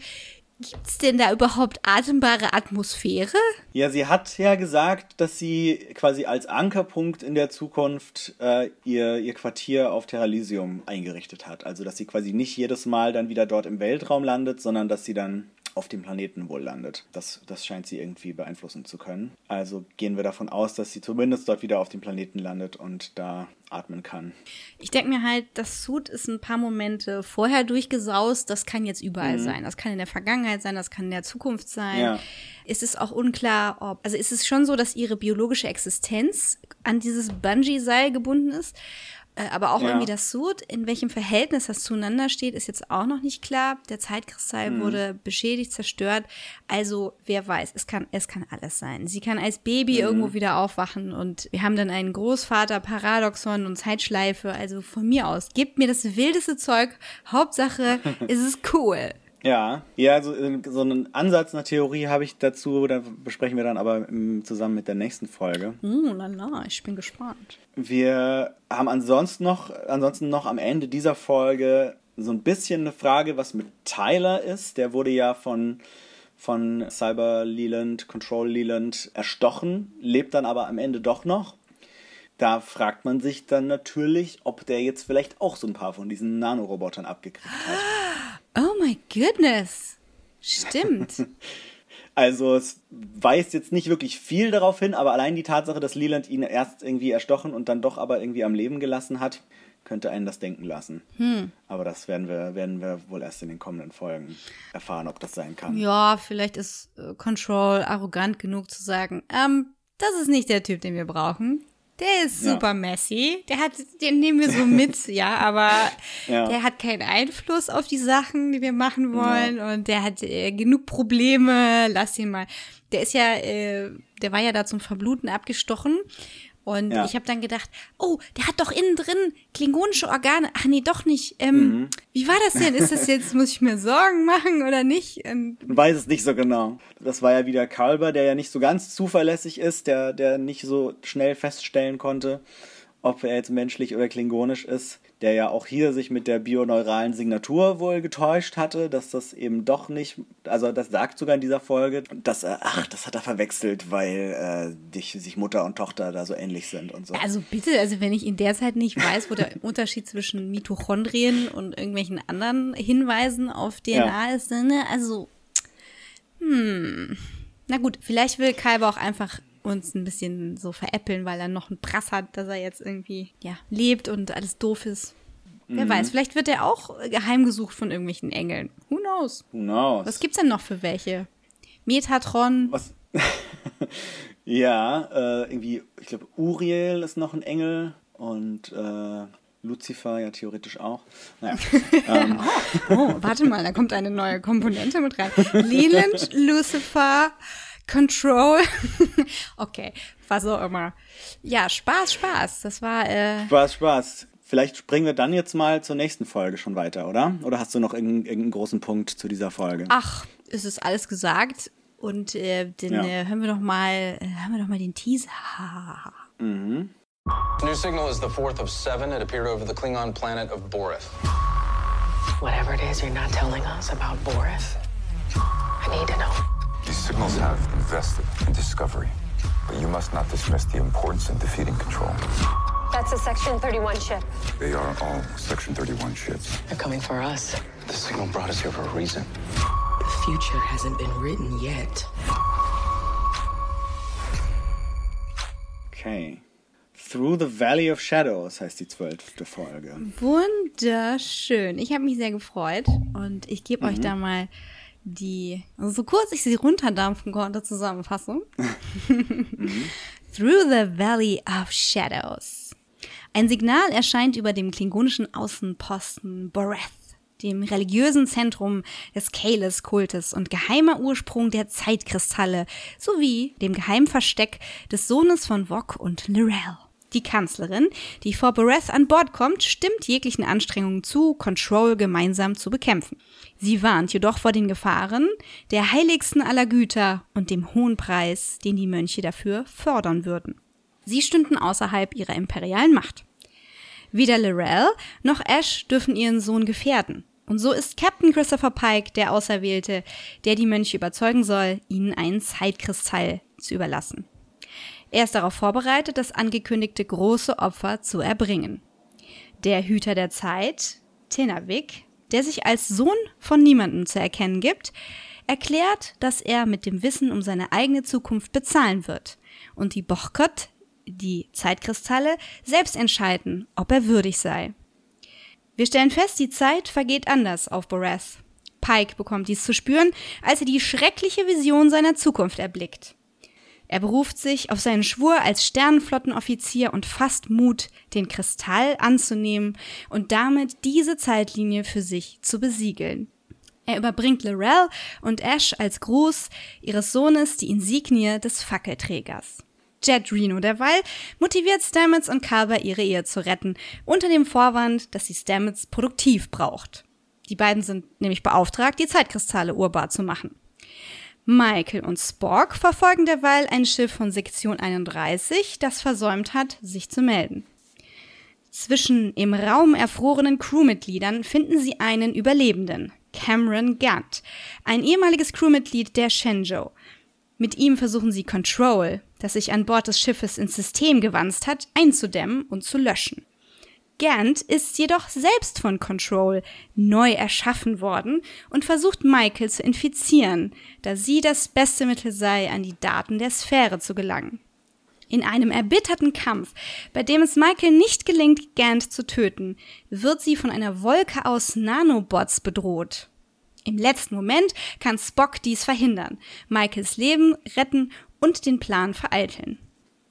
Gibt es denn da überhaupt atembare Atmosphäre? Ja, sie hat ja gesagt, dass sie quasi als Ankerpunkt in der Zukunft äh, ihr, ihr Quartier auf Terralysium eingerichtet hat. Also, dass sie quasi nicht jedes Mal dann wieder dort im Weltraum landet, sondern dass sie dann auf dem Planeten wohl landet. Das, das scheint sie irgendwie beeinflussen zu können. Also gehen wir davon aus, dass sie zumindest dort wieder auf dem Planeten landet und da atmen kann. Ich denke mir halt, das Suit ist ein paar Momente vorher durchgesaust. Das kann jetzt überall mhm. sein. Das kann in der Vergangenheit sein, das kann in der Zukunft sein. Ja. Es ist auch unklar, ob, also ist es schon so, dass ihre biologische Existenz an dieses Bungee-Seil gebunden ist. Äh, aber auch ja. irgendwie das Suit, in welchem Verhältnis das zueinander steht, ist jetzt auch noch nicht klar. Der Zeitkristall mhm. wurde beschädigt, zerstört. Also, wer weiß, es kann, es kann alles sein. Sie kann als Baby mhm. irgendwo wieder aufwachen und wir haben dann einen Großvater, Paradoxon und Zeitschleife. Also von mir aus, gebt mir das wildeste Zeug. Hauptsache, es ist cool. Ja, ja, so, äh, so einen Ansatz, eine Theorie habe ich dazu, da besprechen wir dann aber zusammen mit der nächsten Folge. Oh, na, na, ich bin gespannt. Wir haben ansonsten noch, ansonsten noch am Ende dieser Folge so ein bisschen eine Frage, was mit Tyler ist. Der wurde ja von, von Cyber Leland, Control Leland erstochen, lebt dann aber am Ende doch noch. Da fragt man sich dann natürlich, ob der jetzt vielleicht auch so ein paar von diesen Nanorobotern abgekriegt hat. My goodness. Stimmt. also es weist jetzt nicht wirklich viel darauf hin, aber allein die Tatsache, dass Leland ihn erst irgendwie erstochen und dann doch aber irgendwie am Leben gelassen hat, könnte einen das denken lassen. Hm. Aber das werden wir, werden wir wohl erst in den kommenden Folgen erfahren, ob das sein kann. Ja, vielleicht ist äh, Control arrogant genug zu sagen, ähm, das ist nicht der Typ, den wir brauchen. Der ist super ja. messy. Der hat, den nehmen wir so mit, ja, aber ja. der hat keinen Einfluss auf die Sachen, die wir machen wollen. Ja. Und der hat äh, genug Probleme. Lass ihn mal. Der ist ja, äh, der war ja da zum Verbluten abgestochen. Und ja. ich habe dann gedacht, oh, der hat doch innen drin klingonische Organe. Ach nee, doch nicht. Ähm, mhm. Wie war das denn? Ist das jetzt, muss ich mir Sorgen machen oder nicht? Und Weiß es nicht so genau. Das war ja wieder Kalber, der ja nicht so ganz zuverlässig ist, der, der nicht so schnell feststellen konnte, ob er jetzt menschlich oder klingonisch ist der ja auch hier sich mit der bioneuralen Signatur wohl getäuscht hatte, dass das eben doch nicht, also das sagt sogar in dieser Folge, dass er, ach, das hat er verwechselt, weil äh, dich, sich Mutter und Tochter da so ähnlich sind und so. Also bitte, also wenn ich in der Zeit nicht weiß, wo der Unterschied zwischen Mitochondrien und irgendwelchen anderen Hinweisen auf DNA ja. ist, ne, also, hm, na gut, vielleicht will Kalber auch einfach uns ein bisschen so veräppeln, weil er noch einen Prass hat, dass er jetzt irgendwie ja, lebt und alles doof ist. Mhm. Wer weiß, vielleicht wird er auch geheim gesucht von irgendwelchen Engeln. Who knows? Who knows? Was gibt's denn noch für welche? Metatron. Was? ja, äh, irgendwie, ich glaube, Uriel ist noch ein Engel und äh, Lucifer ja theoretisch auch. Naja, ähm. oh, oh, warte mal, da kommt eine neue Komponente mit rein. Leland, Lucifer, Control. okay, was auch immer. Ja, Spaß, Spaß. Das war. Äh Spaß, Spaß. Vielleicht springen wir dann jetzt mal zur nächsten Folge schon weiter, oder? Oder hast du noch irgendeinen, irgendeinen großen Punkt zu dieser Folge? Ach, es ist alles gesagt. Und äh, den ja. äh, hören wir doch mal, äh, hören wir doch mal den Teaser. Mhm. New signal is the fourth of seven. It appeared over the Klingon planet of Borith. Whatever it is you're not telling us about Borith, I need to know. These signals have invested in discovery, but you must not dismiss the importance in defeating control. That's a Section 31 ship. They are all Section 31 ships. They're coming for us. The signal brought us here for a reason. The future hasn't been written yet. Okay. Through the Valley of Shadows heißt die zwölfte Folge. Wunderschön. Ich habe mich sehr gefreut und ich gebe euch mhm. da mal die, also so kurz ich sie runterdampfen konnte, Zusammenfassung. Through the Valley of Shadows. Ein Signal erscheint über dem klingonischen Außenposten Boreth, dem religiösen Zentrum des Kalis-Kultes und geheimer Ursprung der Zeitkristalle, sowie dem Geheimversteck des Sohnes von Vok und Lyrel. Die Kanzlerin, die vor Boreth an Bord kommt, stimmt jeglichen Anstrengungen zu, Control gemeinsam zu bekämpfen. Sie warnt jedoch vor den Gefahren der heiligsten aller Güter und dem hohen Preis, den die Mönche dafür fördern würden. Sie stünden außerhalb ihrer imperialen Macht. Weder Lorel noch Ash dürfen ihren Sohn gefährden. Und so ist Captain Christopher Pike der Auserwählte, der die Mönche überzeugen soll, ihnen einen Zeitkristall zu überlassen. Er ist darauf vorbereitet, das angekündigte große Opfer zu erbringen. Der Hüter der Zeit, Tenavik, der sich als Sohn von niemandem zu erkennen gibt, erklärt, dass er mit dem Wissen um seine eigene Zukunft bezahlen wird und die Bochkot, die Zeitkristalle, selbst entscheiden, ob er würdig sei. Wir stellen fest, die Zeit vergeht anders auf Boreth. Pike bekommt dies zu spüren, als er die schreckliche Vision seiner Zukunft erblickt. Er beruft sich auf seinen Schwur als Sternenflottenoffizier und fasst Mut, den Kristall anzunehmen und damit diese Zeitlinie für sich zu besiegeln. Er überbringt Lorel und Ash als Gruß ihres Sohnes die Insignie des Fackelträgers. Jet Reno derweil motiviert Stamets und Carver ihre Ehe zu retten, unter dem Vorwand, dass sie Stamets produktiv braucht. Die beiden sind nämlich beauftragt, die Zeitkristalle urbar zu machen. Michael und Spock verfolgen derweil ein Schiff von Sektion 31, das versäumt hat, sich zu melden. Zwischen im Raum erfrorenen Crewmitgliedern finden sie einen Überlebenden, Cameron Gant, ein ehemaliges Crewmitglied der Shenzhou. Mit ihm versuchen sie Control, das sich an Bord des Schiffes ins System gewanzt hat, einzudämmen und zu löschen. Gant ist jedoch selbst von Control neu erschaffen worden und versucht Michael zu infizieren, da sie das beste Mittel sei, an die Daten der Sphäre zu gelangen. In einem erbitterten Kampf, bei dem es Michael nicht gelingt, Gant zu töten, wird sie von einer Wolke aus Nanobots bedroht. Im letzten Moment kann Spock dies verhindern, Michaels Leben retten und den Plan vereiteln.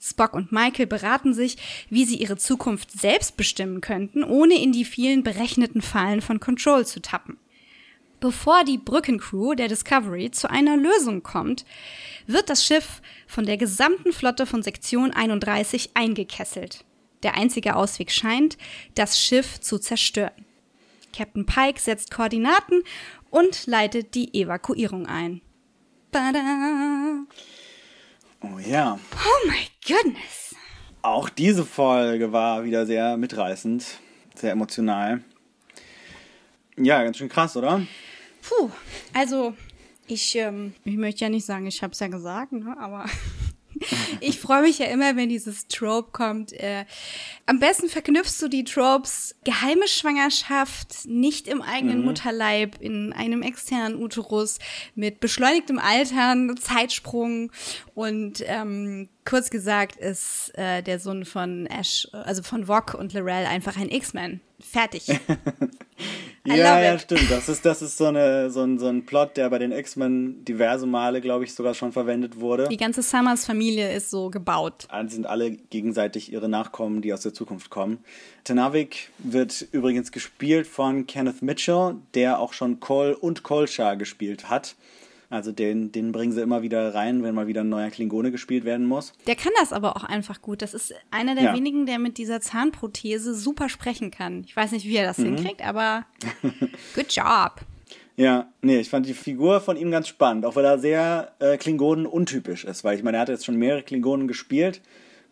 Spock und Michael beraten sich, wie sie ihre Zukunft selbst bestimmen könnten, ohne in die vielen berechneten Fallen von Control zu tappen. Bevor die Brückencrew der Discovery zu einer Lösung kommt, wird das Schiff von der gesamten Flotte von Sektion 31 eingekesselt. Der einzige Ausweg scheint, das Schiff zu zerstören. Captain Pike setzt Koordinaten und leitet die Evakuierung ein. Bada! Oh ja. Oh my goodness. Auch diese Folge war wieder sehr mitreißend, sehr emotional. Ja, ganz schön krass, oder? Puh, also ich, ähm, ich möchte ja nicht sagen, ich habe es ja gesagt, ne? aber ich freue mich ja immer, wenn dieses Trope kommt. Äh, am besten verknüpfst du die Tropes geheime Schwangerschaft, nicht im eigenen Mhm. Mutterleib, in einem externen Uterus, mit beschleunigtem Altern, Zeitsprung und ähm, kurz gesagt ist äh, der Sohn von Ash, also von Vok und Lorel einfach ein X-Men. Fertig. Ja, ja, stimmt. Das ist, das ist so, eine, so, ein, so ein Plot, der bei den X-Men diverse Male, glaube ich, sogar schon verwendet wurde. Die ganze Summers Familie ist so gebaut. Alle sind alle gegenseitig ihre Nachkommen, die aus der Zukunft kommen. Tenavik wird übrigens gespielt von Kenneth Mitchell, der auch schon Cole und Kolchar gespielt hat. Also den, den bringen sie immer wieder rein, wenn mal wieder ein neuer Klingone gespielt werden muss. Der kann das aber auch einfach gut. Das ist einer der Ja. wenigen, der mit dieser Zahnprothese super sprechen kann. Ich weiß nicht, wie er das hinkriegt, aber good job. Ja, nee, ich fand die Figur von ihm ganz spannend, auch weil er sehr äh, Klingonen untypisch ist, weil ich meine, er hat jetzt schon mehrere Klingonen gespielt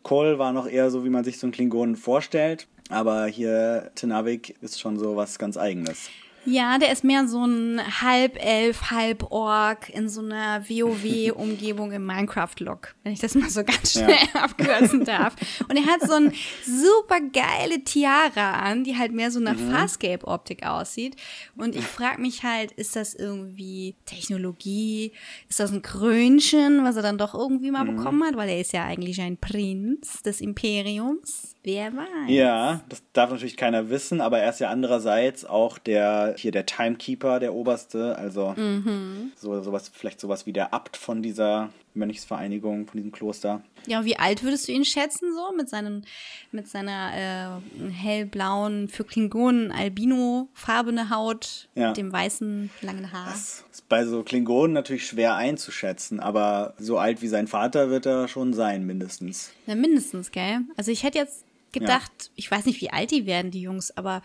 Kol war noch eher so, wie man sich so einen Klingonen vorstellt. Aber hier Tenavik ist schon so was ganz Eigenes. Ja, der ist mehr so ein Halbelf, Halborg in so einer WoW-Umgebung im Minecraft-Look, wenn ich das mal so ganz schnell ja. abkürzen darf. Und er hat so ein super geile Tiara an, die halt mehr so nach mhm. Farscape-Optik aussieht. Und ich frage mich halt, ist das irgendwie Technologie? Ist das ein Krönchen, was er dann doch irgendwie mal mhm. bekommen hat? Weil er ist ja eigentlich ein Prinz des Imperiums. Wer weiß. Ja, das darf natürlich keiner wissen, aber er ist ja andererseits auch der hier der Timekeeper, der Oberste, also mhm. so sowas vielleicht sowas wie der Abt von dieser Mönchsvereinigung, von diesem Kloster. Ja, wie alt würdest du ihn schätzen so mit seinen mit seiner äh, hellblauen für Klingonen albino farbene Haut, ja. mit dem weißen langen Haar? Das ist bei so Klingonen natürlich schwer einzuschätzen, aber so alt wie sein Vater wird er schon sein mindestens. Ja, mindestens, gell? Also ich hätte jetzt gedacht, ja. ich weiß nicht, wie alt die werden, die Jungs, aber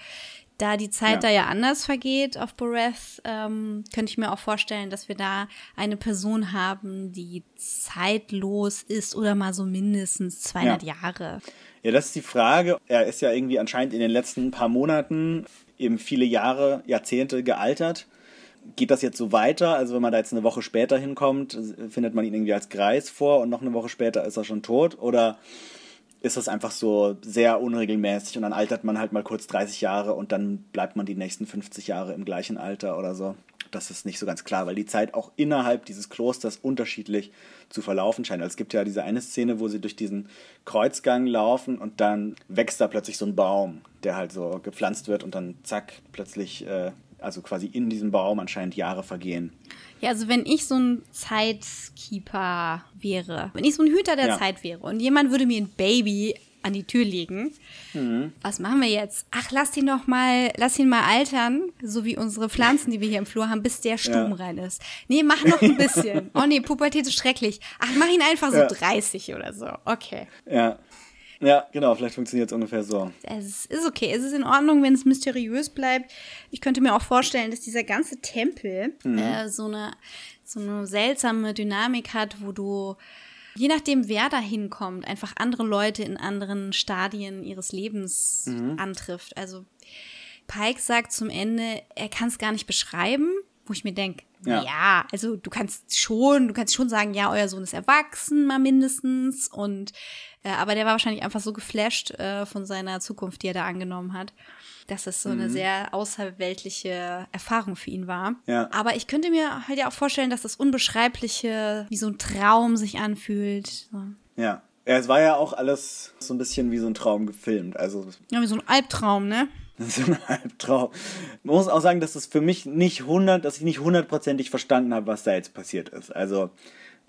da die Zeit ja. da ja anders vergeht auf Boreth, ähm, könnte ich mir auch vorstellen, dass wir da eine Person haben, die zeitlos ist oder mal so mindestens 200 ja. Jahre. Ja, das ist die Frage. Er ist ja irgendwie anscheinend in den letzten paar Monaten eben viele Jahre, Jahrzehnte gealtert. Geht das jetzt so weiter? Also wenn man da jetzt eine Woche später hinkommt, findet man ihn irgendwie als Greis vor und noch eine Woche später ist er schon tot? Oder ist das einfach so sehr unregelmäßig und dann altert man halt mal kurz 30 Jahre und dann bleibt man die nächsten 50 Jahre im gleichen Alter oder so. Das ist nicht so ganz klar, weil die Zeit auch innerhalb dieses Klosters unterschiedlich zu verlaufen scheint. Also es gibt ja diese eine Szene, wo sie durch diesen Kreuzgang laufen und dann wächst da plötzlich so ein Baum, der halt so gepflanzt wird und dann zack, plötzlich, äh, also quasi in diesem Baum anscheinend Jahre vergehen. Ja, also wenn ich so ein Zeitkeeper wäre, wenn ich so ein Hüter der ja. Zeit wäre und jemand würde mir ein Baby an die Tür legen. Mhm. Was machen wir jetzt? Ach, lass ihn doch mal, lass ihn mal altern, so wie unsere Pflanzen, die wir hier im Flur haben, bis der Sturm ja. rein ist. Nee, mach noch ein bisschen. oh nee, Pubertät ist schrecklich. Ach, mach ihn einfach so ja. 30 oder so. Okay. Ja. Ja, genau, vielleicht funktioniert es ungefähr so. Es ist okay, es ist in Ordnung, wenn es mysteriös bleibt. Ich könnte mir auch vorstellen, dass dieser ganze Tempel mhm. äh, so, eine, so eine seltsame Dynamik hat, wo du, je nachdem, wer da hinkommt, einfach andere Leute in anderen Stadien ihres Lebens mhm. antrifft. Also Pike sagt zum Ende, er kann es gar nicht beschreiben, wo ich mir denke, ja. ja. also du kannst schon, du kannst schon sagen, ja, euer Sohn ist erwachsen, mal mindestens. Und äh, aber der war wahrscheinlich einfach so geflasht äh, von seiner Zukunft, die er da angenommen hat, dass es so mhm. eine sehr außerweltliche Erfahrung für ihn war. Ja. Aber ich könnte mir halt ja auch vorstellen, dass das Unbeschreibliche wie so ein Traum sich anfühlt. So. Ja. Ja, es war ja auch alles so ein bisschen wie so ein Traum gefilmt. Also ja, wie so ein Albtraum, ne? so ein Albtraum. Man muss auch sagen, dass es für mich nicht hundert, dass ich nicht hundertprozentig verstanden habe, was da jetzt passiert ist. Also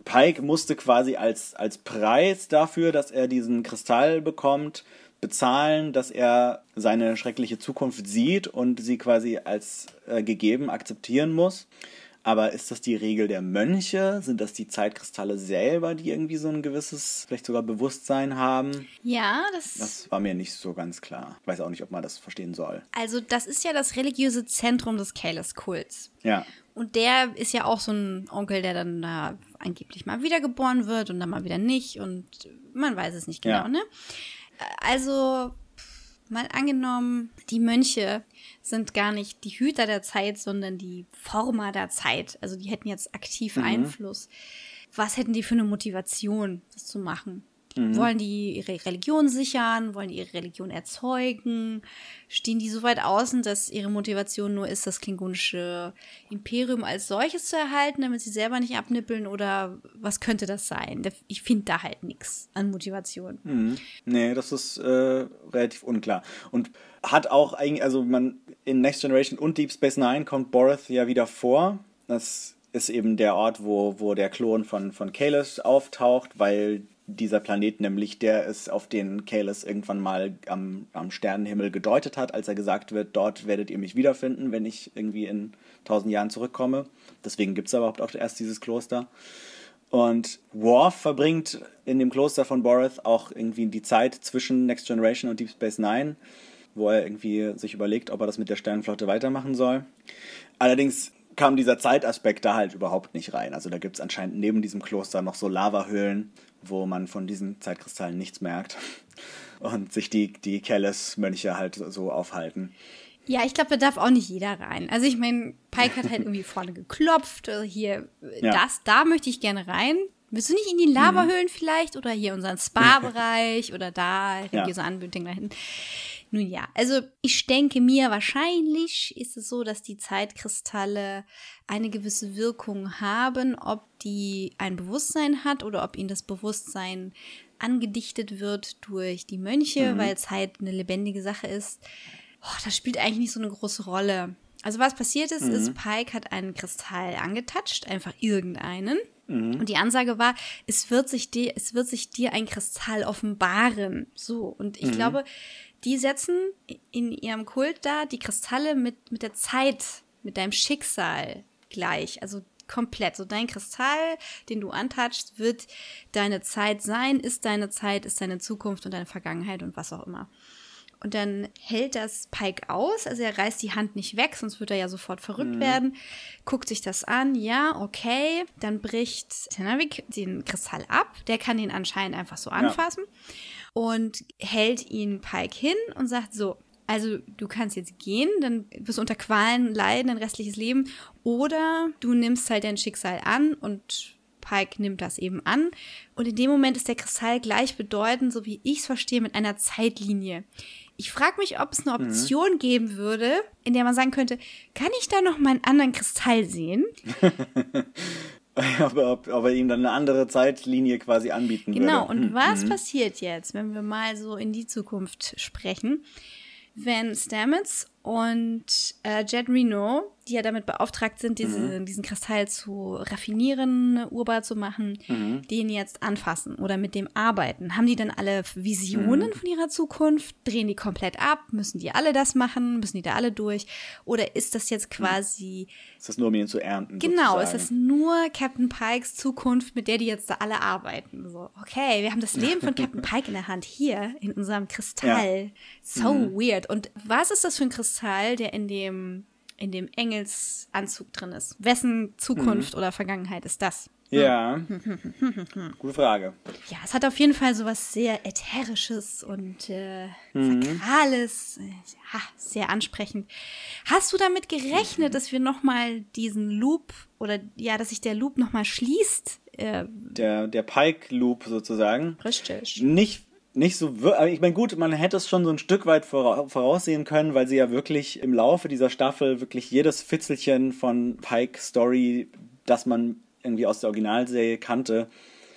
Pike musste quasi als, als Preis dafür, dass er diesen Kristall bekommt, bezahlen, dass er seine schreckliche Zukunft sieht und sie quasi als äh, gegeben akzeptieren muss. Aber ist das die Regel der Mönche? Sind das die Zeitkristalle selber, die irgendwie so ein gewisses, vielleicht sogar Bewusstsein haben? Ja, das. Das war mir nicht so ganz klar. Ich weiß auch nicht, ob man das verstehen soll. Also, das ist ja das religiöse Zentrum des Kalis-Kults. Ja. Und der ist ja auch so ein Onkel, der dann da angeblich mal wiedergeboren wird und dann mal wieder nicht. Und man weiß es nicht genau, ja. ne? Also, mal angenommen, die Mönche sind gar nicht die Hüter der Zeit, sondern die Former der Zeit. Also die hätten jetzt aktiv mhm. Einfluss. Was hätten die für eine Motivation, das zu machen? Mhm. Wollen die ihre Religion sichern? Wollen die ihre Religion erzeugen? Stehen die so weit außen, dass ihre Motivation nur ist, das klingonische Imperium als solches zu erhalten, damit sie selber nicht abnippeln? Oder was könnte das sein? Ich finde da halt nichts an Motivation. Mhm. Nee, das ist äh, relativ unklar. Und hat auch eigentlich, also man in Next Generation und Deep Space Nine kommt Boreth ja wieder vor. Das ist eben der Ort, wo, wo der Klon von, von Kalis auftaucht, weil dieser Planet nämlich der ist, auf den Kalis irgendwann mal am, am Sternenhimmel gedeutet hat, als er gesagt wird, dort werdet ihr mich wiederfinden, wenn ich irgendwie in tausend Jahren zurückkomme. Deswegen gibt es überhaupt auch erst dieses Kloster. Und Worf verbringt in dem Kloster von Boreth auch irgendwie die Zeit zwischen Next Generation und Deep Space Nine, wo er irgendwie sich überlegt, ob er das mit der Sternenflotte weitermachen soll. Allerdings kam dieser Zeitaspekt da halt überhaupt nicht rein. Also da gibt es anscheinend neben diesem Kloster noch so Lavahöhlen, wo man von diesen Zeitkristallen nichts merkt. Und sich die, die Kellis-Mönche halt so aufhalten. Ja, ich glaube, da darf auch nicht jeder rein. Also ich meine, Pike hat halt irgendwie vorne geklopft. Also hier, Ja. das, da möchte ich gerne rein. Willst du nicht in die Lavahöhlen vielleicht? Oder hier unseren Spa-Bereich? oder da, religiöse Anbetung da hinten? Nun ja, also ich denke mir, wahrscheinlich ist es so, dass die Zeitkristalle eine gewisse Wirkung haben, ob die ein Bewusstsein hat oder ob ihnen das Bewusstsein angedichtet wird durch die Mönche, weil Zeit eine lebendige Sache ist. Oh, das spielt eigentlich nicht so eine große Rolle. Also was passiert ist, ist, Pike hat einen Kristall angetatscht, einfach irgendeinen. Und die Ansage war, es wird sich dir, es wird sich dir ein Kristall offenbaren. So. Und ich glaube, die setzen in ihrem Kult da die Kristalle mit, mit der Zeit, mit deinem Schicksal gleich. Also komplett. So dein Kristall, den du antatschst, wird deine Zeit sein, ist deine Zeit, ist deine Zukunft und deine Vergangenheit und was auch immer. Und dann hält das Pike aus, also er reißt die Hand nicht weg, sonst wird er ja sofort verrückt werden. Guckt sich das an, ja, okay. Dann bricht Tenavik den Kristall ab. Der kann ihn anscheinend einfach so anfassen. Und hält ihn Pike hin und sagt so, also du kannst jetzt gehen, dann wirst du unter Qualen leiden, dein restliches Leben. Oder du nimmst halt dein Schicksal an und Pike nimmt das eben an. Und in dem Moment ist der Kristall gleichbedeutend, so wie ich es verstehe, mit einer Zeitlinie. Ich frage mich, ob es eine Option geben würde, in der man sagen könnte, kann ich da noch mal einen anderen Kristall sehen? ob er ihm dann eine andere Zeitlinie quasi anbieten Genau, würde. und was passiert jetzt, wenn wir mal so in die Zukunft sprechen? Wenn Stamets und äh, Jed Reno, die ja damit beauftragt sind, diese, diesen Kristall zu raffinieren, urbar zu machen, den jetzt anfassen oder mit dem arbeiten, haben die dann alle Visionen von ihrer Zukunft? Drehen die komplett ab? Müssen die alle das machen? Müssen die da alle durch? Oder ist das jetzt quasi Ist das nur, um ihn zu ernten? Genau, sozusagen? ist nur Captain Pikes Zukunft, mit der die jetzt da alle arbeiten. So, okay, wir haben das Leben von Captain Pike in der Hand hier in unserem Kristall. So weird. Und was ist das für ein Kristall, der in dem in dem Engelsanzug drin ist? Wessen Zukunft oder Vergangenheit ist das? Ja. Gute Frage. Ja, es hat auf jeden Fall so was sehr ätherisches und äh, sakrales, äh, ja, sehr ansprechend. Hast du damit gerechnet, dass wir noch mal diesen Loop oder ja, dass sich der Loop noch mal schließt? Äh, Der, der Pike-Loop sozusagen. richtig. Nicht, nicht so, wir- aber ich meine, gut, man hätte es schon so ein Stück weit vora- voraussehen können, weil sie ja wirklich im Laufe dieser Staffel wirklich jedes Fitzelchen von Pike Story, das man irgendwie aus der Originalserie kannte,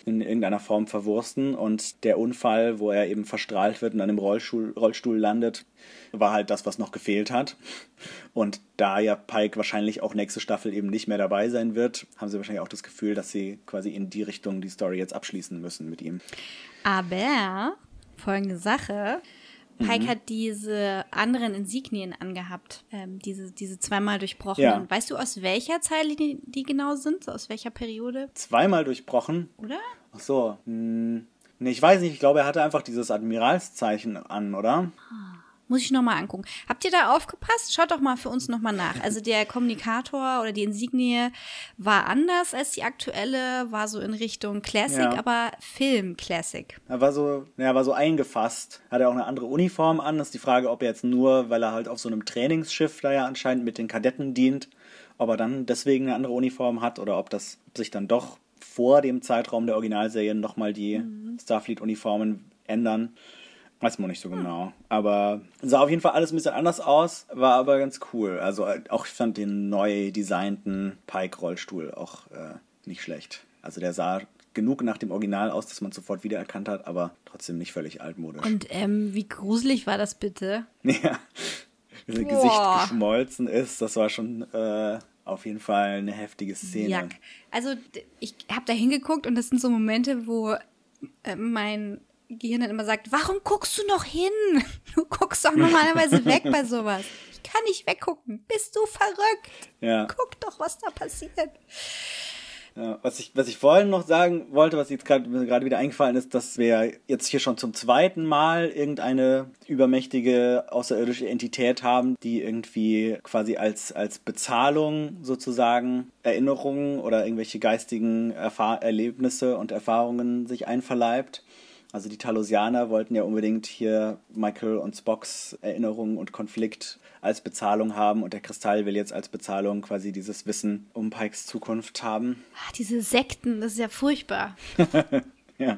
in irgendeiner Form verwursten. Und der Unfall, wo er eben verstrahlt wird und dann im Rollstuhl, Rollstuhl landet, war halt das, was noch gefehlt hat. Und da ja Pike wahrscheinlich auch nächste Staffel eben nicht mehr dabei sein wird, haben sie wahrscheinlich auch das Gefühl, dass sie quasi in die Richtung die Story jetzt abschließen müssen mit ihm. Aber folgende Sache. Pike Mhm. hat diese anderen Insignien angehabt, ähm, diese, diese zweimal durchbrochenen. Ja. Weißt du, aus welcher Zeitlinie die genau sind? Aus welcher Periode? Zweimal durchbrochen. Oder? Ach so. Hm, nee, ich weiß nicht. Ich glaube, er hatte einfach dieses Admiralszeichen an, oder? Muss ich nochmal angucken. Habt ihr da aufgepasst? Schaut doch mal für uns nochmal nach. Also der Kommunikator oder die Insignie war anders als die aktuelle, war so in Richtung Classic, Ja. aber Film Classic. Er war so, er war so eingefasst. Hat er auch eine andere Uniform an. Ist die Frage, ob er jetzt nur, weil er halt auf so einem Trainingsschiff da ja anscheinend mit den Kadetten dient, ob er dann deswegen eine andere Uniform hat oder ob das sich dann doch vor dem Zeitraum der Originalserien nochmal die Starfleet-Uniformen ändern. Weiß man nicht so genau. Aber sah auf jeden Fall alles ein bisschen anders aus, war aber ganz cool. Also äh, auch ich fand den neu designten Pike-Rollstuhl auch äh, nicht schlecht. Also der sah genug nach dem Original aus, dass man sofort wiedererkannt hat, aber trotzdem nicht völlig altmodisch. Und ähm, wie gruselig war das bitte? ja, wie sein. Gesicht geschmolzen ist, das war schon äh, auf jeden Fall eine heftige Szene. Jack. Also ich habe da hingeguckt und das sind so Momente, wo äh, mein Gehirn dann immer sagt, warum guckst du noch hin? Du guckst doch normalerweise weg bei sowas. Ich kann nicht weggucken. Bist du verrückt? Ja. Guck doch, was da passiert. Ja, was, ich, was ich vorhin noch sagen wollte, was jetzt gerade mir gerade wieder eingefallen ist, dass wir jetzt hier schon zum zweiten Mal irgendeine übermächtige außerirdische Entität haben, die irgendwie quasi als, als Bezahlung sozusagen Erinnerungen oder irgendwelche geistigen Erfahr Erlebnisse und Erfahrungen sich einverleibt. Also die Talosianer wollten ja unbedingt hier Michael und Spocks Erinnerungen und Konflikt als Bezahlung haben und der Kristall will jetzt als Bezahlung quasi dieses Wissen um Pikes Zukunft haben. Ah, diese Sekten, das ist ja furchtbar. Ja,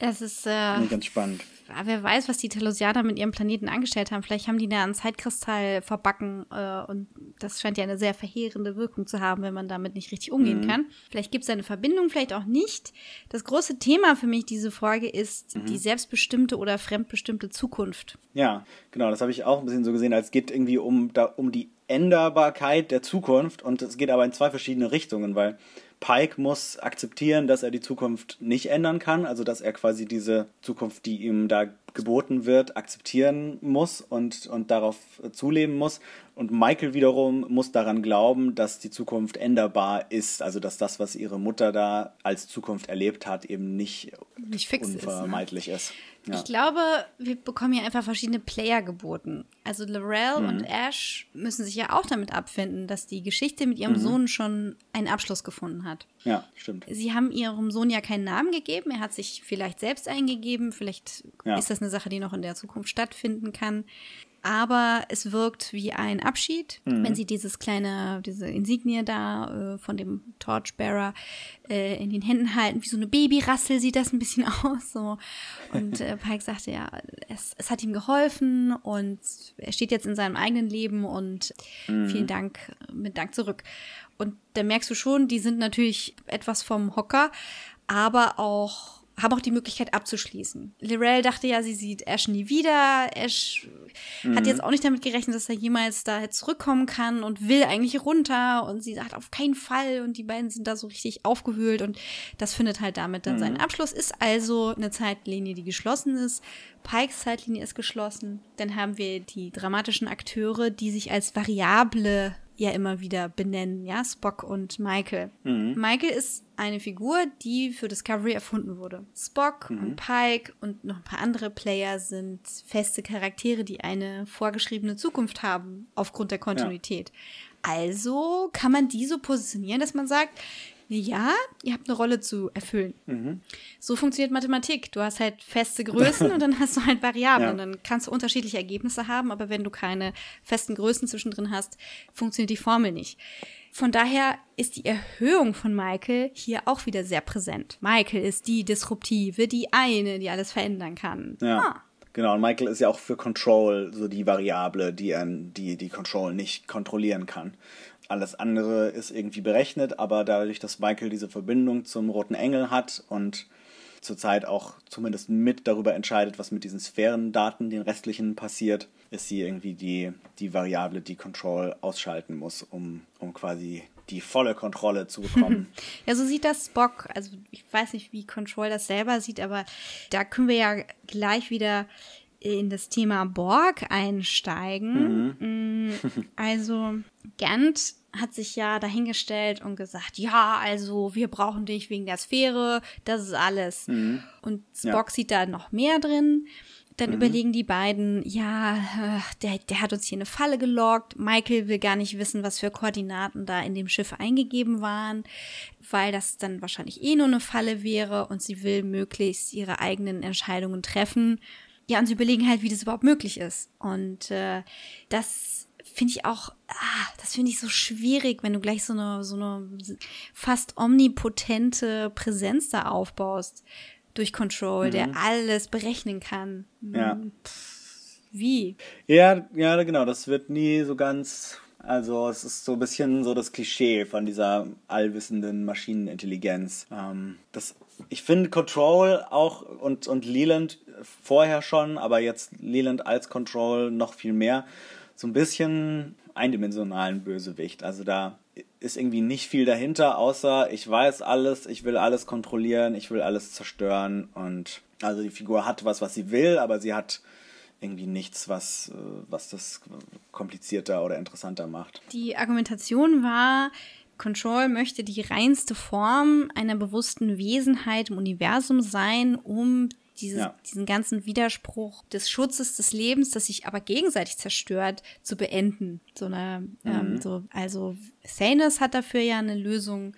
Es ist, äh, ganz spannend. Ah, wer weiß, was die Telosianer mit ihrem Planeten angestellt haben. Vielleicht haben die da einen Zeitkristall verbacken äh, und das scheint ja eine sehr verheerende Wirkung zu haben, wenn man damit nicht richtig umgehen kann. Vielleicht gibt es eine Verbindung, vielleicht auch nicht. Das große Thema für mich diese Folge ist die selbstbestimmte oder fremdbestimmte Zukunft. Ja, genau, das habe ich auch ein bisschen so gesehen, als geht irgendwie um, da, um die Änderbarkeit der Zukunft und es geht aber in zwei verschiedene Richtungen, weil Pike muss akzeptieren, dass er die Zukunft nicht ändern kann, also dass er quasi diese Zukunft, die ihm da geboten wird, akzeptieren muss und, und darauf zuleben muss. Und Michael wiederum muss daran glauben, dass die Zukunft änderbar ist, also dass das, was ihre Mutter da als Zukunft erlebt hat, eben nicht, Nicht fix ist, ne? unvermeidlich ist. Ja. Ich glaube, wir bekommen hier einfach verschiedene Player geboten. Also Lorel Mhm. und Ash müssen sich ja auch damit abfinden, dass die Geschichte mit Mhm. ihrem Sohn schon einen Abschluss gefunden hat. Ja, stimmt. Sie haben ihrem Sohn ja keinen Namen gegeben. Er hat sich vielleicht selbst eingegeben. Vielleicht Ja. ist das eine Sache, die noch in der Zukunft stattfinden kann. Aber es wirkt wie ein Abschied, Mhm. wenn sie dieses kleine, diese Insignie da äh, von dem Torchbearer äh, in den Händen halten. Wie so eine Babyrassel sieht das ein bisschen aus. So. Und äh, Pike sagte ja, es, es hat ihm geholfen und er steht jetzt in seinem eigenen Leben und Mhm. vielen Dank, mit Dank zurück. Und da merkst du schon, die sind natürlich etwas vom Hocker, aber auch haben auch die Möglichkeit abzuschließen. Lirel dachte ja, sie sieht Ash nie wieder. Ash hat jetzt auch nicht damit gerechnet, dass er jemals da zurückkommen kann und will eigentlich runter. Und sie sagt auf keinen Fall. Und die beiden sind da so richtig aufgewühlt. Und das findet halt damit dann seinen Abschluss. Ist also eine Zeitlinie, die geschlossen ist. Pikes Zeitlinie ist geschlossen. Dann haben wir die dramatischen Akteure, die sich als Variable ja immer wieder benennen, ja, Spock und Michael. Michael ist eine Figur, die für Discovery erfunden wurde. Spock und Pike und noch ein paar andere Player sind feste Charaktere, die eine vorgeschriebene Zukunft haben aufgrund der Kontinuität. Also kann man die so positionieren, dass man sagt, ja, ihr habt eine Rolle zu erfüllen. So funktioniert Mathematik. Du hast halt feste Größen und dann hast du halt Variablen. Ja. Dann kannst du unterschiedliche Ergebnisse haben, aber wenn du keine festen Größen zwischendrin hast, funktioniert die Formel nicht. Von daher ist die Erhöhung von Michael hier auch wieder sehr präsent. Michael ist die Disruptive, die eine, die alles verändern kann. Ja. Ah. Genau, und Michael ist ja auch für Control so die Variable, die er, die, die Control nicht kontrollieren kann. Alles andere ist irgendwie berechnet, aber dadurch, dass Michael diese Verbindung zum Roten Engel hat und zurzeit auch zumindest mit darüber entscheidet, was mit diesen Sphärendaten, den restlichen passiert, ist sie irgendwie die, die Variable, die Control ausschalten muss, um, um quasi die volle Kontrolle zu bekommen. Ja, so sieht das Spock. Also ich weiß nicht, wie Control das selber sieht, aber da können wir ja gleich wieder in das Thema Borg einsteigen. Mm, Also Gant hat sich ja dahingestellt und gesagt, ja, also wir brauchen dich wegen der Sphäre, das ist alles. Und Spock Ja. sieht da noch mehr drin. Dann überlegen die beiden, ja, äh, der, der hat uns hier eine Falle gelockt. Michael will gar nicht wissen, was für Koordinaten da in dem Schiff eingegeben waren, weil das dann wahrscheinlich eh nur eine Falle wäre und sie will möglichst ihre eigenen Entscheidungen treffen. Ja, und sie überlegen halt, wie das überhaupt möglich ist. Und äh, das finde ich auch, ah, das finde ich so schwierig, wenn du gleich so eine, so eine fast omnipotente Präsenz da aufbaust durch Control, der alles berechnen kann. Ja. Wie? Ja, ja, genau, das wird nie so ganz. Also, es ist so ein bisschen so das Klischee von dieser allwissenden Maschinenintelligenz. Ähm, das, ich finde Control auch und, und Leland vorher schon, aber jetzt Leland als Control noch viel mehr, so ein bisschen eindimensionalen Bösewicht. Also, da ist irgendwie nicht viel dahinter, außer ich weiß alles, ich will alles kontrollieren, ich will alles zerstören und also die Figur hat was, was sie will, aber sie hat irgendwie nichts, was, äh, was das komplizierter oder interessanter macht. Die Argumentation war, Control möchte die reinste Form einer bewussten Wesenheit im Universum sein, um dieses, Ja. diesen ganzen Widerspruch des Schutzes des Lebens, das sich aber gegenseitig zerstört, zu beenden. So eine, ähm, so, also Thanos hat dafür ja eine Lösung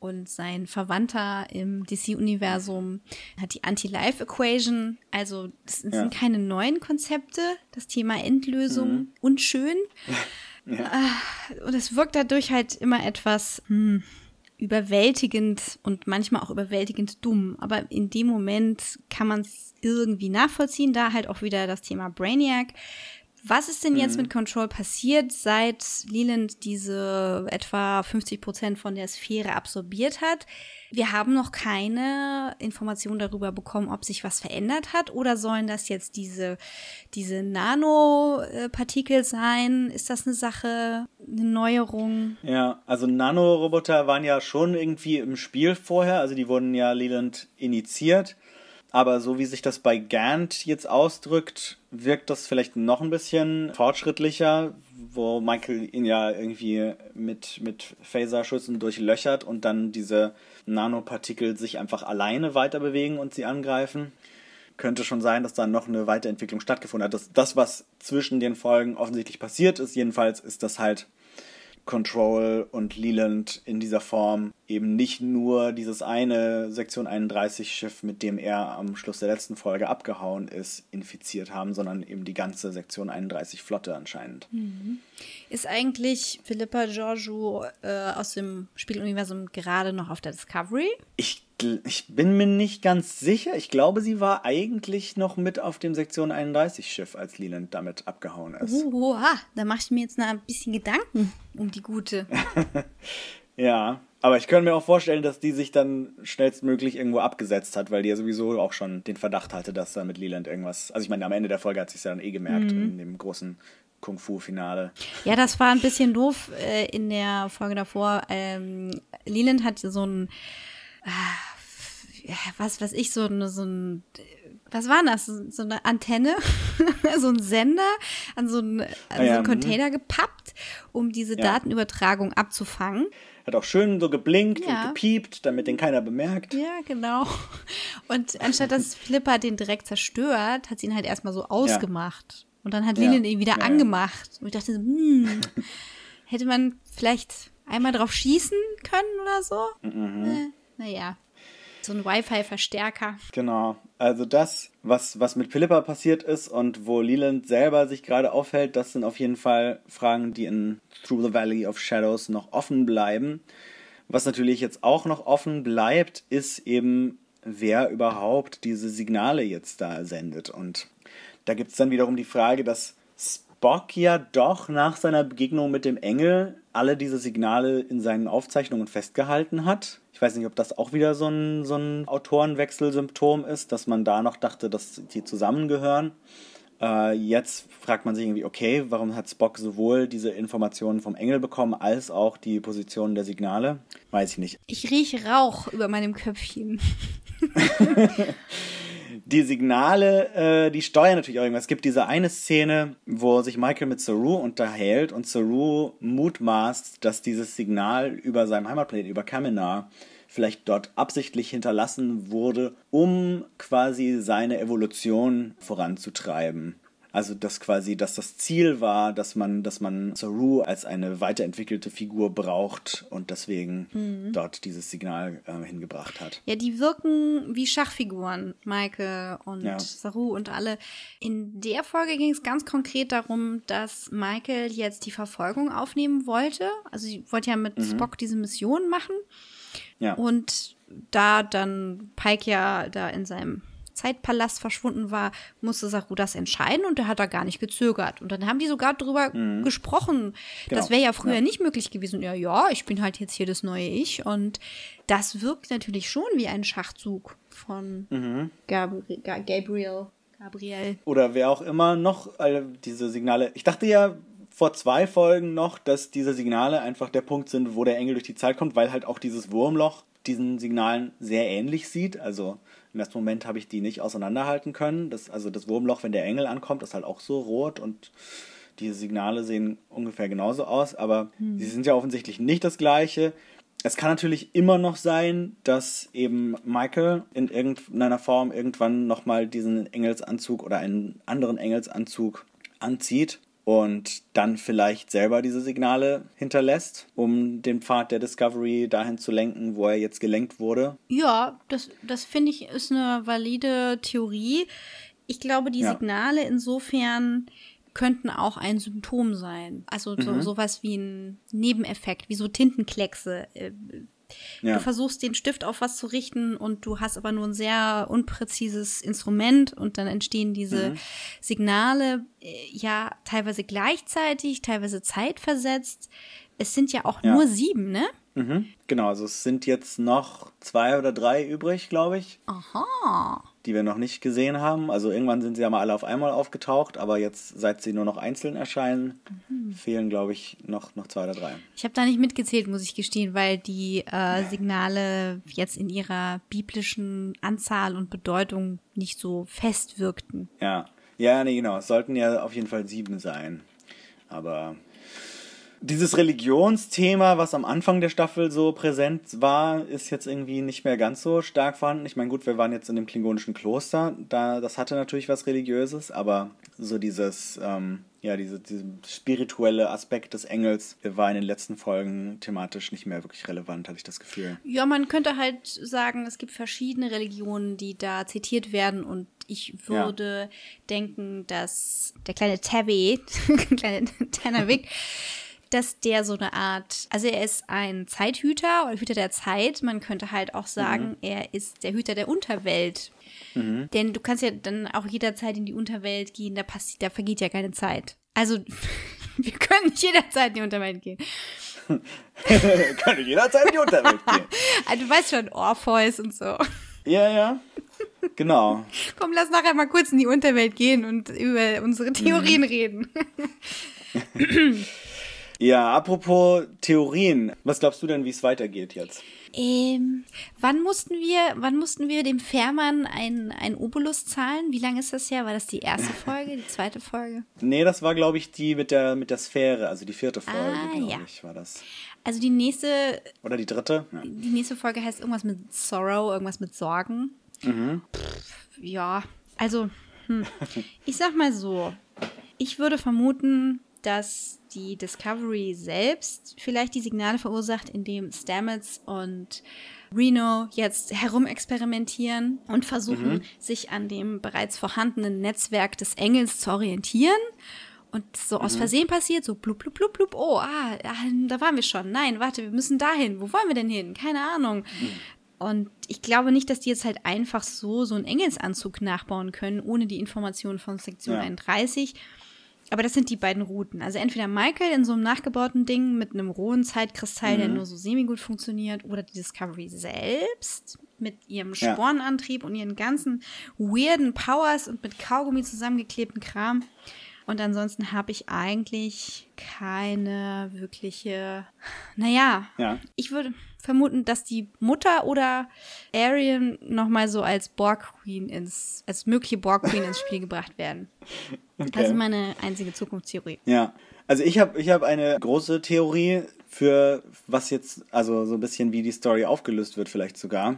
und sein Verwandter im DC-Universum hat die Anti-Life-Equation. Also das sind Ja. keine neuen Konzepte. Das Thema Endlösung unschön. Ah, Und es wirkt dadurch halt immer etwas hm, überwältigend und manchmal auch überwältigend dumm. Aber in dem Moment kann man es irgendwie nachvollziehen. Da halt auch wieder das Thema Brainiac. Was ist denn jetzt mit Control passiert, seit Leland diese etwa 50 Prozent von der Sphäre absorbiert hat? Wir haben noch keine Information darüber bekommen, ob sich was verändert hat oder sollen das jetzt diese, diese Nanopartikel sein? Ist das eine Sache, eine Neuerung? Ja, also Nanoroboter waren ja schon irgendwie im Spiel vorher, also die wurden ja Leland initiiert. Aber so wie sich das bei Gant jetzt ausdrückt, wirkt das vielleicht noch ein bisschen fortschrittlicher, wo Michael ihn ja irgendwie mit, mit Phaserschüssen durchlöchert und dann diese Nanopartikel sich einfach alleine weiter bewegen und sie angreifen. Könnte schon sein, dass da noch eine Weiterentwicklung stattgefunden hat. Das, das, was zwischen den Folgen offensichtlich passiert ist, jedenfalls ist das halt Control und Leland in dieser Form eben nicht nur dieses eine Sektion 31 Schiff, mit dem er am Schluss der letzten Folge abgehauen ist, infiziert haben, sondern eben die ganze Sektion 31 Flotte anscheinend. Ist eigentlich Philippa Georgiou äh, aus dem Spieluniversum gerade noch auf der Discovery? Ich, ich bin mir nicht ganz sicher. Ich glaube, sie war eigentlich noch mit auf dem Sektion 31 Schiff, als Leland damit abgehauen ist. Oha, da mache ich mir jetzt noch ein bisschen Gedanken um die gute. Ja, aber ich könnte mir auch vorstellen, dass die sich dann schnellstmöglich irgendwo abgesetzt hat, weil die ja sowieso auch schon den Verdacht hatte, dass da mit Leland irgendwas. Also ich meine, am Ende der Folge hat es ja dann eh gemerkt, in dem großen Kung-Fu-Finale. Ja, das war ein bisschen doof äh, in der Folge davor. Ähm, Leland hat so ein, äh, was weiß ich, so, eine, so ein, was war das? So eine Antenne, so ein Sender an so einen, an Ah so ja, einen mhm. Container gepappt, um diese Ja. Datenübertragung abzufangen. Hat auch schön so geblinkt Ja. und gepiept, damit den keiner bemerkt. Ja, genau. Und anstatt dass Flipper den direkt zerstört, hat sie ihn halt erstmal so ausgemacht. Und dann hat Ja. Lilin ihn wieder Ja, ja. angemacht. Und ich dachte so, hm, hätte man vielleicht einmal drauf schießen können oder so? Mhm. Äh, naja. So ein Wi-Fi-Verstärker. Genau. Also das, was, was mit Philippa passiert ist und wo Leland selber sich gerade aufhält, das sind auf jeden Fall Fragen, die in Through the Valley of Shadows noch offen bleiben. Was natürlich jetzt auch noch offen bleibt, ist eben, wer überhaupt diese Signale jetzt da sendet. Und da gibt es dann wiederum die Frage, dass Spock ja doch nach seiner Begegnung mit dem Engel alle diese Signale in seinen Aufzeichnungen festgehalten hat. Ich weiß nicht, ob das auch wieder so ein, so ein Autorenwechselsymptom ist, dass man da noch dachte, dass die zusammengehören. Äh, jetzt fragt man sich irgendwie, okay, warum hat Spock sowohl diese Informationen vom Engel bekommen, als auch die Position der Signale? Weiß ich nicht. Ich rieche Rauch über meinem Köpfchen. die Signale, äh, die steuern natürlich auch irgendwas. Es gibt diese eine Szene, wo sich Michael mit Saru unterhält und Saru mutmaßt, dass dieses Signal über seinem Heimatplaneten, über Kaminar, vielleicht dort absichtlich hinterlassen wurde, um quasi seine Evolution voranzutreiben. Also dass quasi, dass das Ziel war, dass man, dass man Saru als eine weiterentwickelte Figur braucht und deswegen dort dieses Signal äh, hingebracht hat. Ja, die wirken wie Schachfiguren, Michael und Ja. Saru und alle. In der Folge ging es ganz konkret darum, dass Michael jetzt die Verfolgung aufnehmen wollte. Also sie wollte ja mit Spock diese Mission machen. Ja. Und da dann Pike ja da in seinem Zeitpalast verschwunden war, musste Saru das entscheiden und der hat da gar nicht gezögert. Und dann haben die sogar drüber gesprochen. Das Genau. wäre ja früher Ja. nicht möglich gewesen. Ja, ja, ich bin halt jetzt hier das neue Ich. Und das wirkt natürlich schon wie ein Schachzug von Gabri Ga Gabriel. Gabriel. oder wer auch immer noch all diese Signale. Ich dachte ja vor zwei Folgen noch, dass diese Signale einfach der Punkt sind, wo der Engel durch die Zeit kommt, weil halt auch dieses Wurmloch diesen Signalen sehr ähnlich sieht. Also im ersten Moment habe ich die nicht auseinanderhalten können. Das, also das Wurmloch, wenn der Engel ankommt, ist halt auch so rot und Die Signale sehen ungefähr genauso aus, aber sie sind ja offensichtlich nicht das gleiche. Es kann natürlich immer noch sein, dass eben Michael in irgendeiner Form irgendwann nochmal diesen Engelsanzug oder einen anderen Engelsanzug anzieht und dann vielleicht selber diese Signale hinterlässt, um den Pfad der Discovery dahin zu lenken, wo er jetzt gelenkt wurde. Ja, das, das finde ich ist eine valide Theorie. Ich glaube, die Ja. Signale insofern könnten auch ein Symptom sein. Also so, sowas wie ein Nebeneffekt, wie so Tintenkleckse. Ja. Du versuchst den Stift auf was zu richten und du hast aber nur ein sehr unpräzises Instrument und dann entstehen diese Signale äh, ja teilweise gleichzeitig, teilweise zeitversetzt. Es sind ja auch Ja. nur sieben, ne? Mhm. Genau, also es sind jetzt noch zwei oder drei übrig, glaube ich, Aha. Die wir noch nicht gesehen haben. Also irgendwann sind sie ja mal alle auf einmal aufgetaucht, aber jetzt, seit sie nur noch einzeln erscheinen, fehlen, glaube ich, noch, noch zwei oder drei. Ich habe da nicht mitgezählt, muss ich gestehen, weil die äh, Signale jetzt in ihrer biblischen Anzahl und Bedeutung nicht so fest wirkten. Ja, ja, nee, genau. Es sollten ja auf jeden Fall sieben sein. Aber dieses Religionsthema, was am Anfang der Staffel so präsent war, ist jetzt irgendwie nicht mehr ganz so stark vorhanden. Ich meine, gut, wir waren jetzt in dem klingonischen Kloster, da, das hatte natürlich was Religiöses, aber so dieses, ähm, ja, diese, dieser spirituelle Aspekt des Engels war in den letzten Folgen thematisch nicht mehr wirklich relevant, hatte ich das Gefühl. Ja, man könnte halt sagen, es gibt verschiedene Religionen, die da zitiert werden und ich würde denken, dass der kleine Tabby, kleine Tanavik, dass der so eine Art, also er ist ein Zeithüter oder Hüter der Zeit. Man könnte halt auch sagen, er ist der Hüter der Unterwelt. Denn du kannst ja dann auch jederzeit in die Unterwelt gehen, da passiert, da vergeht ja keine Zeit. Also wir können nicht jederzeit in die Unterwelt gehen. Kann jederzeit in die Unterwelt gehen. Also, du weißt schon, Orpheus und so. Ja, ja. Genau. Komm, lass nachher mal kurz in die Unterwelt gehen und über unsere Theorien reden. Ja, apropos Theorien, was glaubst du denn, wie es weitergeht jetzt? Ähm, wann mussten wir, wann mussten wir dem Fährmann ein, ein Obolus zahlen? Wie lange ist das her? War das die erste Folge, die zweite Folge? Nee, das war, glaube ich, die mit der, mit der Sphäre, also die vierte Folge, Ah, glaube ja. ich, war das. Also die nächste, Oder die dritte? Ja. die nächste Folge heißt irgendwas mit Sorrow, irgendwas mit Sorgen. Pff, ja, also, hm. ich sag mal so, ich würde vermuten, dass die Discovery selbst vielleicht die Signale verursacht, indem Stamets und Reno jetzt herumexperimentieren und versuchen, sich an dem bereits vorhandenen Netzwerk des Engels zu orientieren. Und so aus Versehen passiert, so blub, blub, blub, blub, oh, ah, ah, da waren wir schon. Nein, warte, wir müssen dahin. Wo wollen wir denn hin? Keine Ahnung. Und ich glaube nicht, dass die jetzt halt einfach so so einen Engelsanzug nachbauen können, ohne die Informationen von Sektion Ja. 31. Aber das sind die beiden Routen. Also entweder Michael in so einem nachgebauten Ding mit einem rohen Zeitkristall, der nur so semi-gut funktioniert, oder die Discovery selbst mit ihrem Ja. Spornantrieb und ihren ganzen weirden Powers und mit Kaugummi zusammengeklebten Kram. Und ansonsten habe ich eigentlich keine wirkliche, naja, Ja. ich würde vermuten, dass die Mutter oder Arian nochmal so als Borg Queen ins, als mögliche Borg Queen ins Spiel gebracht werden. Das ist meine einzige Zukunftstheorie. Ja, also ich habe ich hab eine große Theorie für was jetzt, also so ein bisschen wie die Story aufgelöst wird vielleicht sogar.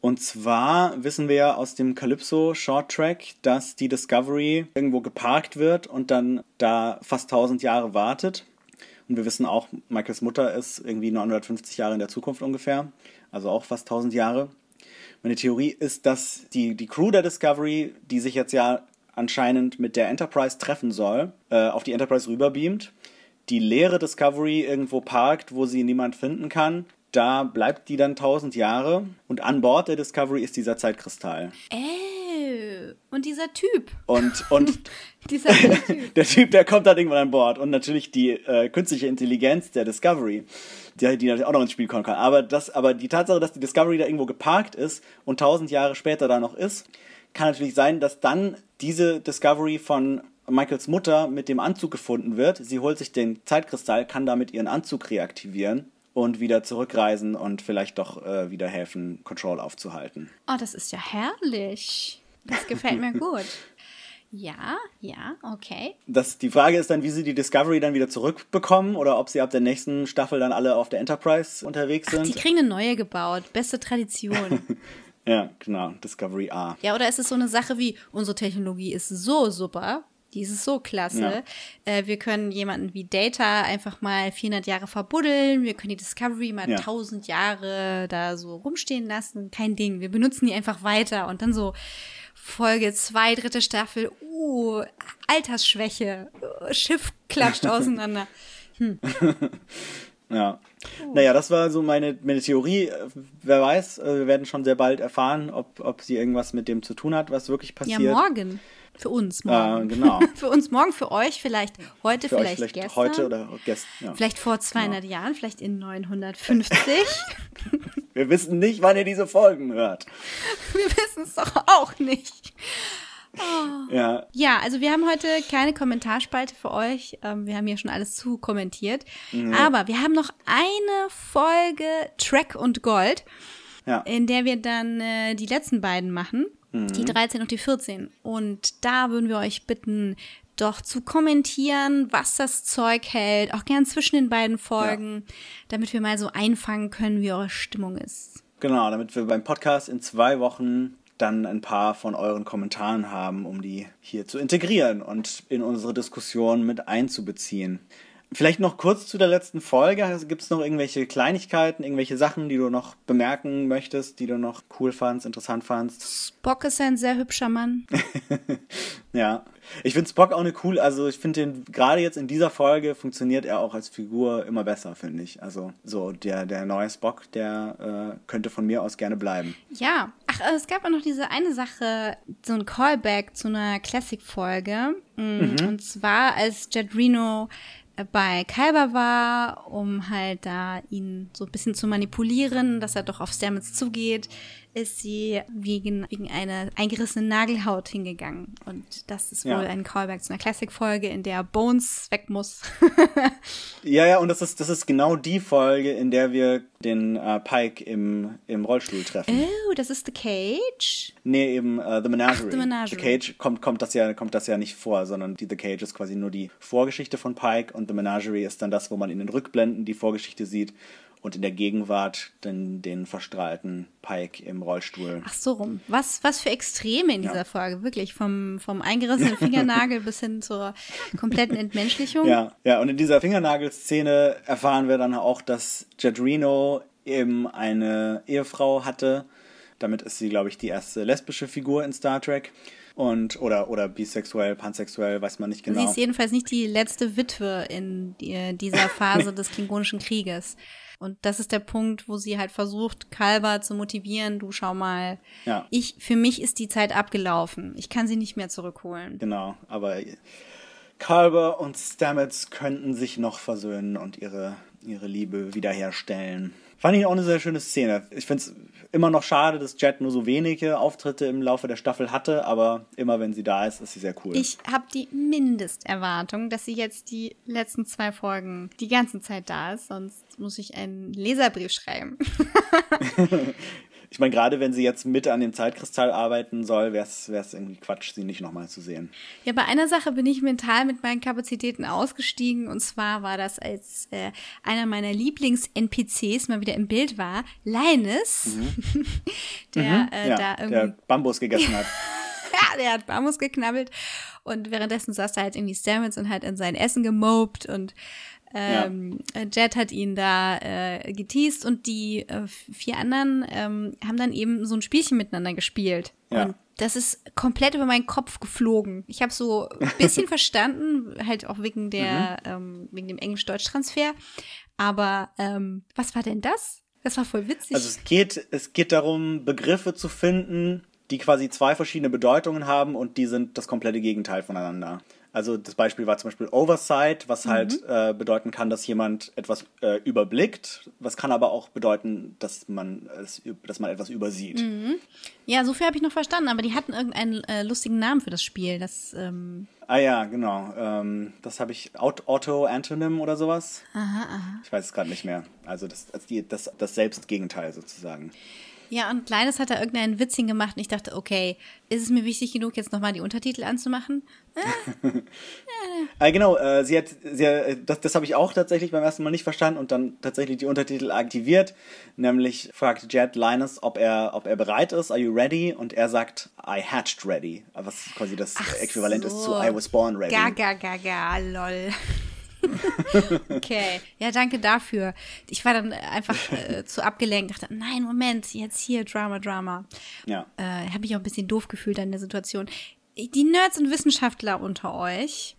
Und zwar wissen wir ja aus dem Calypso Short Track, dass die Discovery irgendwo geparkt wird und dann da fast 1000 Jahre wartet. Und wir wissen auch, Michaels Mutter ist irgendwie 950 Jahre in der Zukunft ungefähr, also auch fast 1000 Jahre. Meine Theorie ist, dass die, die Crew der Discovery, die sich jetzt ja anscheinend mit der Enterprise treffen soll, äh, auf die Enterprise rüberbeamt, die leere Discovery irgendwo parkt, wo sie niemand finden kann. Da bleibt die dann 1000 Jahre und an Bord der Discovery ist dieser Zeitkristall. Äh, und dieser Typ. Und, und Dieser Typ. der Typ, der kommt dann irgendwann an Bord. Und natürlich die äh, künstliche Intelligenz der Discovery, die, die natürlich auch noch ins Spiel kommen kann. Aber, das, aber die Tatsache, dass die Discovery da irgendwo geparkt ist und tausend Jahre später da noch ist, kann natürlich sein, dass dann diese Discovery von Michaels Mutter mit dem Anzug gefunden wird. Sie holt sich den Zeitkristall, kann damit ihren Anzug reaktivieren und wieder zurückreisen und vielleicht doch äh, wieder helfen, Control aufzuhalten. Oh, das ist ja herrlich. Das gefällt mir gut. Ja, ja, okay. Das, die Frage ist dann, wie sie die Discovery dann wieder zurückbekommen oder ob sie ab der nächsten Staffel dann alle auf der Enterprise unterwegs Ach, sind. die kriegen eine neue gebaut. Beste Tradition. ja, genau, Discovery A. ja, oder ist es so eine Sache wie, unsere Technologie ist so super, die ist so klasse. Äh, wir können jemanden wie Data einfach mal 400 Jahre verbuddeln. Wir können die Discovery mal Ja. 1000 Jahre da so rumstehen lassen. Kein Ding. Wir benutzen die einfach weiter. Und dann so Folge 2, dritte Staffel. Uh, Altersschwäche. Schiff klatscht auseinander. Ja. Naja, das war so meine, meine Theorie. Wer weiß, äh, wir werden schon sehr bald erfahren, ob, ob sie irgendwas mit dem zu tun hat, was wirklich passiert. Ja, morgen. Für uns morgen. Äh, genau. für uns morgen, für euch vielleicht heute, Für vielleicht, vielleicht gestern. heute oder gestern. Ja. Vielleicht vor 200 Jahren, vielleicht in 950. Wir wissen nicht, wann ihr diese Folgen hört. Wir wissen es doch auch nicht. Ja, Ja, also wir haben heute keine Kommentarspalte für euch. Ähm, wir haben hier schon alles zu kommentiert. Aber wir haben noch eine Folge Track und Gold, ja. in der wir dann äh, die letzten beiden machen. Die 13 und die 14. Und da würden wir euch bitten, doch zu kommentieren, was das Zeug hält, auch gern zwischen den beiden Folgen, damit wir mal so einfangen können, wie eure Stimmung ist. Genau, damit wir beim Podcast in zwei Wochen dann ein paar von euren Kommentaren haben, um die hier zu integrieren und in unsere Diskussion mit einzubeziehen. Vielleicht noch kurz zu der letzten Folge. Gibt es noch irgendwelche Kleinigkeiten, irgendwelche Sachen, die du noch bemerken möchtest, die du noch cool fandst, interessant fandst? Spock ist ein sehr hübscher Mann. Ja, ich finde Spock auch eine cool, also ich finde den, gerade jetzt in dieser Folge funktioniert er auch als Figur immer besser, finde ich. Also so der, der neue Spock, der äh, könnte von mir aus gerne bleiben. Ja, ach, äh, es gab auch noch diese eine Sache, so ein Callback zu einer Classic-Folge. Mm, Und zwar, als Jet Reno äh, bei Kyber war, um halt da ihn so ein bisschen zu manipulieren, dass er doch auf Stamets zugeht, ist sie wegen, wegen einer eingerissenen Nagelhaut hingegangen. Und das ist wohl Ja. ein Callback zu einer Classic-Folge, in der Bones weg muss. Ja, ja, und das ist, das ist genau die Folge, in der wir den äh, Pike im, im Rollstuhl treffen. oh, das ist The Cage. Nee, eben äh, The Menagerie. The Menagerie. The Cage kommt, kommt, das ja, kommt das ja nicht vor, sondern die The Cage ist quasi nur die Vorgeschichte von Pike und The Menagerie ist dann das, wo man in den Rückblenden die Vorgeschichte sieht und in der Gegenwart den, den verstrahlten Pike im Rollstuhl. Ach so rum. Was, was für Extreme in dieser Ja. Folge. Wirklich. Vom, vom eingerissenen Fingernagel bis hin zur kompletten Entmenschlichung. Ja, ja, und in dieser Fingernagelszene erfahren wir dann auch, dass Jet Reno eben eine Ehefrau hatte. Damit ist sie, glaube ich, die erste lesbische Figur in Star Trek. Und, oder, oder bisexuell, pansexuell, weiß man nicht genau. Sie ist jedenfalls nicht die letzte Witwe in die, dieser Phase des Klingonischen Krieges. Und das ist der Punkt, wo sie halt versucht, Kalber zu motivieren. Du schau mal. Ja. Ich, für mich ist die Zeit abgelaufen. Ich kann sie nicht mehr zurückholen. Genau, aber Kalber und Stamets könnten sich noch versöhnen und ihre, ihre Liebe wiederherstellen. Fand ich auch eine sehr schöne Szene. Ich finde es immer noch schade, dass Jet nur so wenige Auftritte im Laufe der Staffel hatte, aber immer wenn sie da ist, ist sie sehr cool. Ich habe die Mindesterwartung, dass sie jetzt die letzten zwei Folgen die ganze Zeit da ist. Sonst muss ich einen Leserbrief schreiben. Ich meine, gerade wenn sie jetzt mit an dem Zeitkristall arbeiten soll, wäre es irgendwie Quatsch, sie nicht nochmal zu sehen. Ja, bei einer Sache bin ich mental mit meinen Kapazitäten ausgestiegen. Und zwar war das, als äh, einer meiner Lieblings-NPCs mal wieder im Bild war, Linus, der äh, Mhm. ja, da der irgendwie, Bambus gegessen hat. ja, der hat Bambus geknabbelt. Und währenddessen saß da halt irgendwie Stamets und hat in sein Essen gemobt und ähm, Jet hat ihn da äh, geteased und die äh, vier anderen ähm, haben dann eben so ein Spielchen miteinander gespielt. Ja. Und das ist komplett über meinen Kopf geflogen. Ich habe so ein bisschen verstanden, halt auch wegen der, ähm, wegen dem Englisch-Deutsch-Transfer. Aber ähm, was war denn das? Das war voll witzig. Also es geht, es geht darum, Begriffe zu finden, die quasi zwei verschiedene Bedeutungen haben und die sind das komplette Gegenteil voneinander. Also das Beispiel war zum Beispiel Oversight, was halt äh, bedeuten kann, dass jemand etwas äh, überblickt. Was kann aber auch bedeuten, dass man, es, dass man etwas übersieht. ja, so viel habe ich noch verstanden, aber die hatten irgendeinen äh, lustigen Namen für das Spiel. Das, ähm, Ah ja, genau. Ähm, das habe ich Aut- Auto-Antonym oder sowas. Aha, aha. Ich weiß es gerade nicht mehr. Also das, das, das, das Selbstgegenteil sozusagen. Ja, und Kleines hat da irgendeinen Witzchen gemacht und ich dachte, okay, ist es mir wichtig genug, jetzt nochmal die Untertitel anzumachen? Äh, genau, äh, sie hat, sie, hat- das, das habe ich auch tatsächlich beim ersten Mal nicht verstanden und dann tatsächlich die Untertitel aktiviert. Nämlich fragt Jet Linus, ob er, ob er bereit ist, are you ready? Und er sagt, I hatched ready. Was quasi das Äquivalent ist zu I was born ready. Gaga, gaga, lol. Okay, ja, danke dafür. Ich war dann einfach äh, zu abgelenkt, dachte, nein, Moment, jetzt hier Drama, Drama. Ja. Äh, Habe mich auch ein bisschen doof gefühlt an der Situation. Die Nerds und Wissenschaftler unter euch,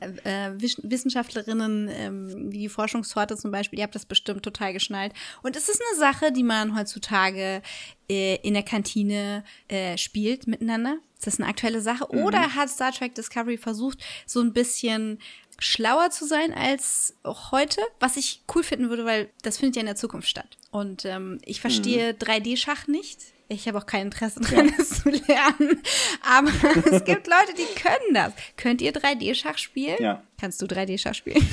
äh, äh, Wiss- Wissenschaftlerinnen ähm, wie die Forschungstorte zum Beispiel, ihr habt das bestimmt total geschnallt. Und es ist eine Sache, die man heutzutage äh, in der Kantine äh, spielt miteinander. Ist das eine aktuelle Sache? Oder hat Star Trek Discovery versucht, so ein bisschen schlauer zu sein als heute, was ich cool finden würde, weil das findet ja in der Zukunft statt. Und ähm, ich verstehe 3D-Schach nicht. Ich habe auch kein Interesse daran, es zu lernen. Aber es gibt Leute, die können das. Könnt ihr 3D-Schach spielen? Ja. Kannst du 3D-Schach spielen?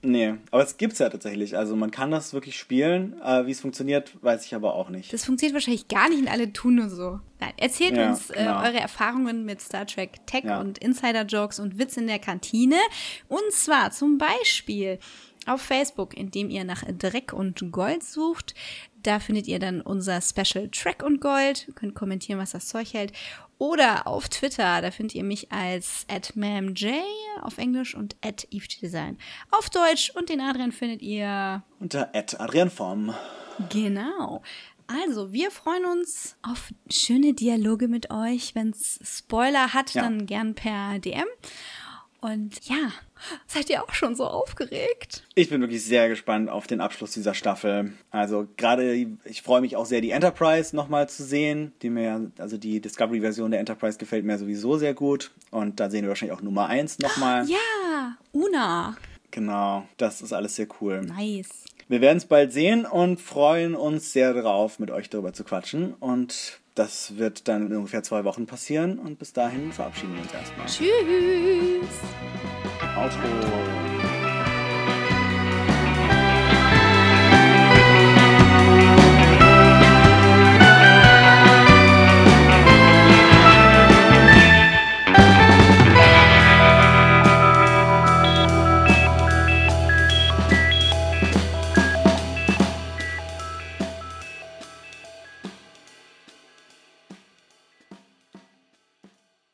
Nee, aber es gibt's ja tatsächlich. Also man kann das wirklich spielen. Äh, Wie es funktioniert, weiß ich aber auch nicht. Das funktioniert wahrscheinlich gar nicht und alle tun nur so. Nein, erzählt Ja, uns äh, genau. eure Erfahrungen mit Star Trek Tech Ja. und Insider-Jokes und Witz in der Kantine. Und zwar zum Beispiel auf Facebook, indem ihr nach Dreck und Gold sucht. Da findet ihr dann unser Special Track und Gold. Ihr könnt kommentieren, was das Zeug hält. Oder auf Twitter, da findet ihr mich als @mamj auf Englisch und @evedesign auf Deutsch. Und den Adrian findet ihr Unter Ed Adrian Form. Genau. Also, wir freuen uns auf schöne Dialoge mit euch. Wenn es Spoiler hat, Ja. dann gern per DM. Und ja, seid ihr auch schon so aufgeregt? Ich bin wirklich sehr gespannt auf den Abschluss dieser Staffel. Also gerade, ich freue mich auch sehr, die Enterprise nochmal zu sehen. Die mir, also die Discovery-Version der Enterprise gefällt mir sowieso sehr gut. Und da sehen wir wahrscheinlich auch Nummer 1 nochmal. Ja, Una. Genau, das ist alles sehr cool. Nice. Wir werden es bald sehen und freuen uns sehr darauf, mit euch darüber zu quatschen. Und das wird dann in ungefähr zwei Wochen passieren. Und bis dahin verabschieden wir uns erstmal. Tschüss. Outro.